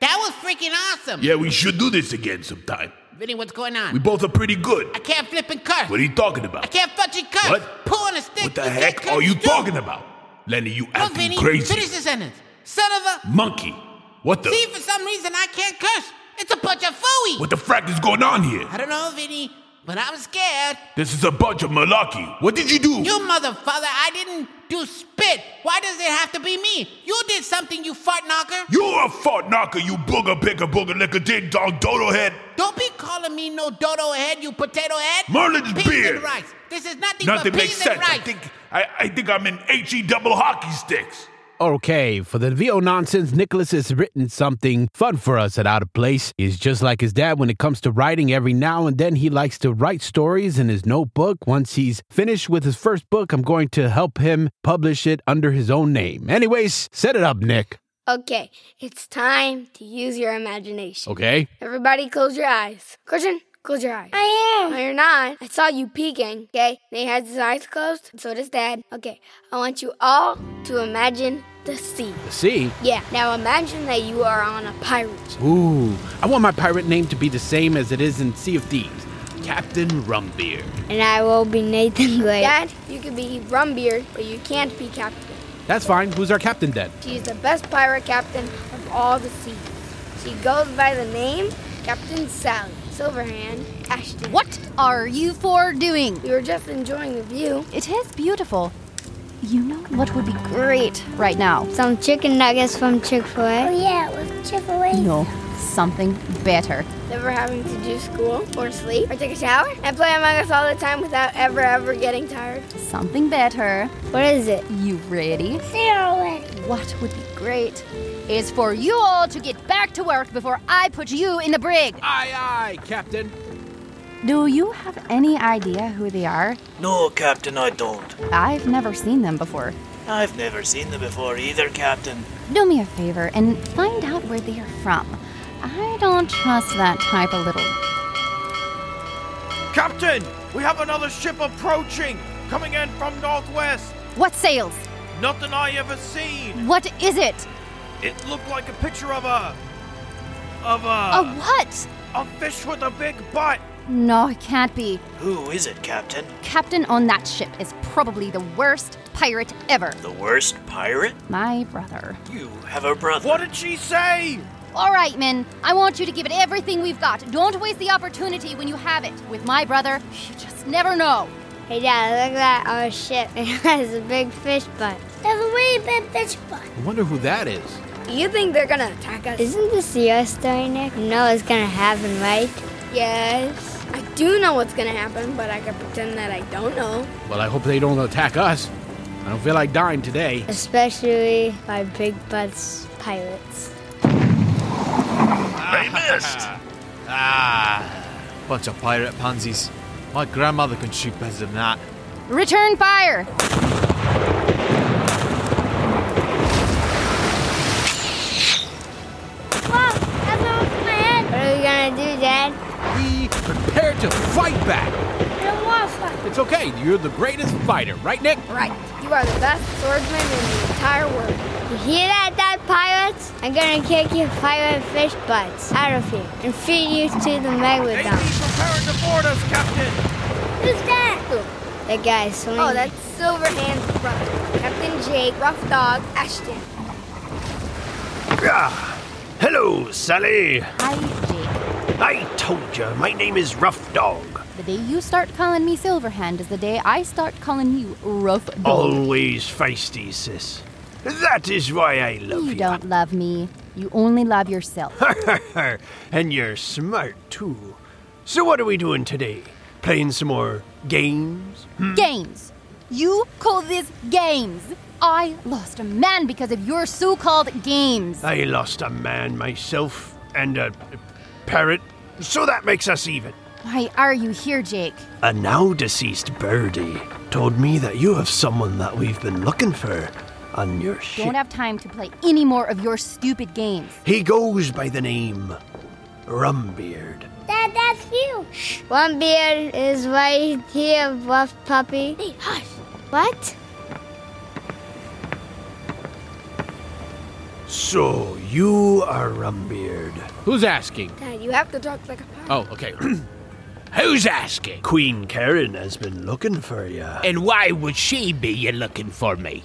That was freaking awesome. Yeah, we should do this again sometime. Vinny, what's going on? We both are pretty good. I can't flip and curse. What are you talking about? I can't fudge and curse. What? Pull on a stick. What the heck are you too. talking about? Lenny, you Look, acting Vinny, crazy. finish the sentence. Son of a. Monkey. What the? See, for some reason I can't curse. It's a bunch of fooey. What the frack is going on here? I don't know, Vinny, but I'm scared. This is a bunch of malarkey. What did you do? You motherfucker, I didn't do spit. Why does it have to be me? You did something, you fart knocker. You're a fart knocker, you booger picker booger liquor ding dong dodo head. Don't be calling me no dodo head, you potato head. Merlin's peas beer. and rice. This is nothing, Nothing but makes peas sense. and I think I, I think I'm in HE double hockey sticks. Okay, for the VO nonsense, Nicholas has written something fun for us at Out of Place. He's just like his dad when it comes to writing. Every now and then, he likes to write stories in his notebook. Once he's finished with his first book, I'm going to help him publish it under his own name. Anyways, set it up, Nick. Okay, it's time to use your imagination. Okay? Everybody close your eyes. Christian, close your eyes. I am. No, you're not. I saw you peeking, okay? Nate has his eyes closed, and so does Dad. Okay, I want you all to imagine the sea. The sea. Yeah, now imagine that you are on a pirate ship. Ooh, I want my pirate name to be the same as it is in Sea of Thieves Captain Rumbeard. And I will be Nathan Glade. Dad, you can be Rumbeard, but you can't be captain. That's fine. Who's our captain then? She's the best pirate captain of all the seas. She goes by the name Captain Sally Silverhand Ashten. What are you four doing? We were just enjoying the view. It is beautiful. You know what would be great right now? Some chicken nuggets from Chick fil A. Oh, yeah, with Chick fil A. No, something better. Never having to do school or sleep or take a shower and play Among Us all the time without ever, ever getting tired. Something better. What is it? You ready? Say already. What would be great is for you all to get back to work before I put you in the brig. Aye, aye, Captain. Do you have any idea who they are? No, Captain, I don't. I've never seen them before. I've never seen them before either, Captain. Do me a favor and find out where they are from. I don't trust that type a little. Captain, we have another ship approaching, coming in from northwest. What sails? Nothing I ever seen. What is it? It looked like a picture of a, of a, A what? a fish with a big butt. No, it can't be. Who is it, Captain? Captain on that ship is probably the worst pirate ever. The worst pirate? My brother. You have a brother. What did she say? All right, men. I want you to give it everything we've got. Don't waste the opportunity when you have it. With my brother, you just never know. Hey, Dad, look at our ship. It has a big fish butt. There's a really big fish butt. I wonder who that is. You think they're gonna attack us? Isn't this your story, Nick? You know it's gonna happen, right? Yes. I do know what's gonna happen, but I can pretend that I don't know. Well, I hope they don't attack us. I don't feel like dying today. Especially by Big Butts pirates. They missed. Ah, bunch of pirate pansies. My grandmother can shoot better than that. Return fire! To fight back. I don't want to fight. It's okay. You're the greatest fighter, right, Nick? Right. You are the best swordsman in the entire world. You hear that, Dad, pirates? I'm gonna kick your pirate fish butts out of here and feed you to the megalodon. Preparing to board us, Captain. Who's that? The guy swinging. Oh, that's Silverhand's brother, Captain Jake, Rough Dog, Ashten. Ah, hello, Sally. Hi, Jake. I told you, my name is Rough Dog. The day you start calling me Silverhand is the day I start calling you Rough Dog. Always feisty, sis. That is why I love you you. don't love me. You only love yourself. and you're smart, too. So, what are we doing today? Playing some more games? Hmm? Games. You call this games. I lost a man because of your so called games. I lost a man myself and a parrot, so that makes us even. Why are you here, Jake? A now deceased birdie told me that you have someone that we've been looking for on your ship. Don't have time to play any more of your stupid games. He goes by the name Rumbeard. Dad, that's you. One beard is right here, rough puppy. Hey, hush. What? So, you are Rumbeard. Who's asking? Dad, you have to talk like a pirate. Oh, okay. Who's asking? Queen Karen has been looking for you. And why would she be looking for me?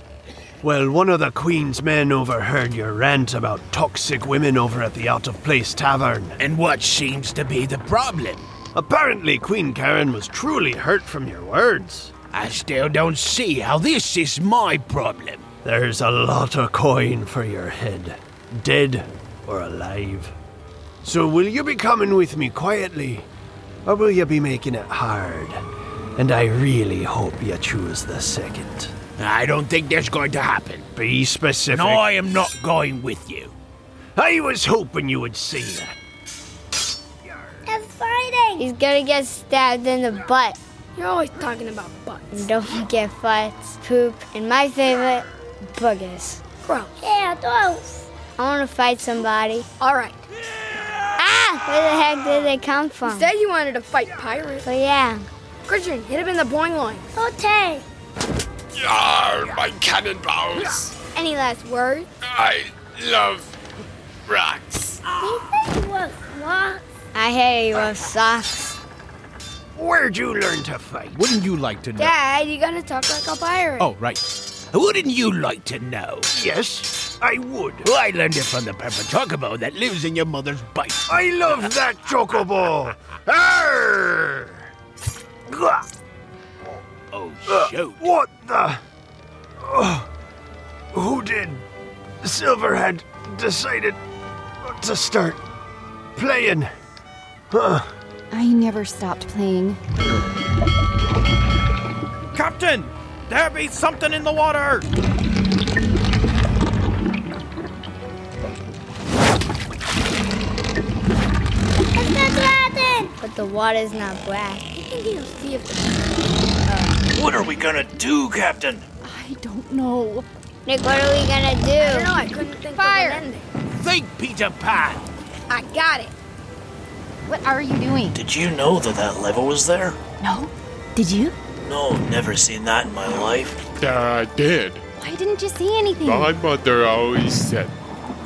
Well, one of the Queen's men overheard your rant about toxic women over at the Out of Place Tavern. And what seems to be the problem? Apparently, Queen Karen was truly hurt from your words. I still don't see how this is my problem. There's a lot of coin for your head, dead or alive. So, will you be coming with me quietly, or will you be making it hard? And I really hope you choose the second. I don't think that's going to happen. Be specific. No, I am not going with you. I was hoping you would say that. That's fighting. He's gonna get stabbed in the butt. You're always talking about butts. Don't forget butts, poop, and my favorite, boogers. Gross. Yeah, those. I wanna fight somebody. All right. Ah! Where the heck did they come from? You said you wanted to fight pirates. But yeah. Christian, hit him in the boing loin. Okay. Yar, my cannonballs. Any last words? I love rocks. He said he was lost. I hate you with socks. Where'd you learn to fight? Wouldn't you like to know? Dad, you gotta talk like a pirate. Oh, right. Wouldn't you like to know? Yes, I would. Well, I learned it from the purple chocobo that lives in your mother's bite. I love that chocobo. Arr! Gah! Oh, Uh, shoot. what the? Oh, who did? Silverhead decided to start playing. Huh. I never stopped playing. Captain, there be something in the water. It's the dragon. But the water's not black. You think he'll see if the... What are we gonna do, Captain? I don't know. Nick, what are we gonna do? I don't know, I couldn't think Fire. of an ending. Think, Peter Pan. I got it. What are you doing? Did you know that that level was there? No. Did you? No, never seen that in my life. Yeah, I did. Why didn't you see anything? My mother always said,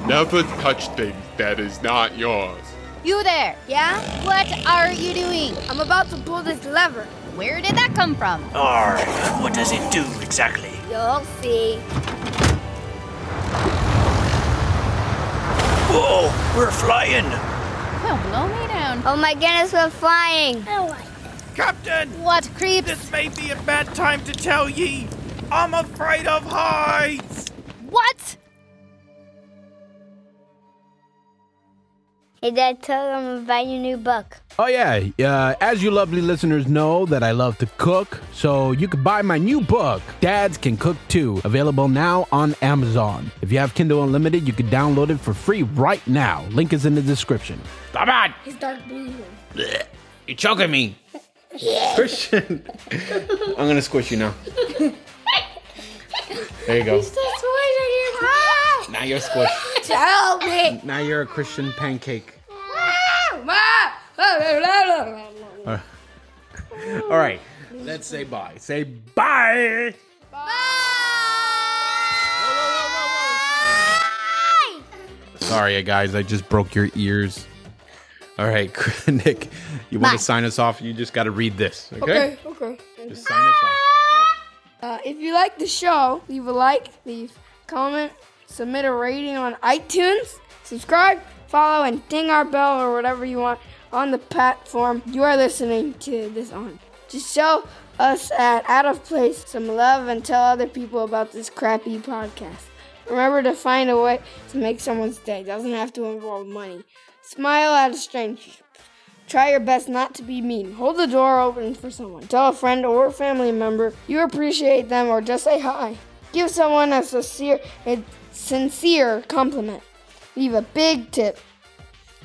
never touch things that is not yours. You there. Yeah? What are you doing? I'm about to pull this lever. Where did that come from? Arr, what does it do exactly? You'll see. Whoa, we're flying! Well, blow me down. Oh my goodness, we're flying. I don't like Captain! What creeps? This may be a bad time to tell ye. I'm afraid of heights! What? Hey, Dad, tell them about your new book. Oh yeah, uh, as you lovely listeners know that I love to cook, so you can buy my new book, Dads Can Cook Too, available now on Amazon. If you have Kindle Unlimited, you can download it for free right now. Link is in the description. Come on! His dark blue. You're choking me. Christian. I'm gonna squish you now. There you go. Now you're squished. Tell me. Now you're a Christian pancake. Uh, all right, let's say bye. Say bye. bye. Sorry, guys, I just broke your ears. All right, Nick, you want Bye. to sign us off? You just got to read this, okay? Okay, okay. Just sign us off. Uh, if you like the show, leave a like, leave a comment, submit a rating on iTunes, subscribe, follow, and ding our bell or whatever you want on the platform you are listening to this on. Just show us at Out of Place some love and tell other people about this crappy podcast. Remember to find a way to make someone's day. Doesn't have to involve money. Smile at a stranger. Try your best not to be mean. Hold the door open for someone. Tell a friend or family member you appreciate them or just say hi. Give someone a sincere, a sincere compliment. Leave a big tip.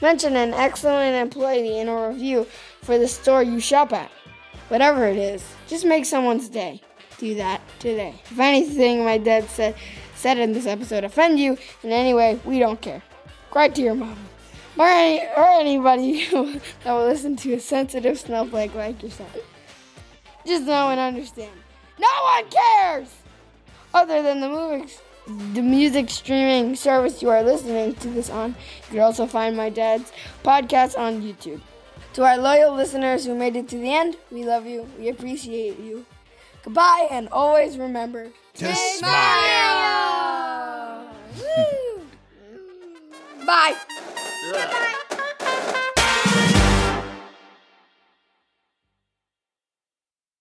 Mention an excellent employee in a review for the store you shop at. Whatever it is, just make someone's day. Do that today. If anything my dad said said in this episode offend you in any way, we don't care. Cry to your mom. Or, any, or anybody that will listen to a sensitive snowflake like yourself. Just know and understand. No one cares! Other than the music, the music streaming service you are listening to this on, you can also find my dad's podcast on YouTube. To our loyal listeners who made it to the end, we love you. We appreciate you. Goodbye, and always remember To smile. Bye bye.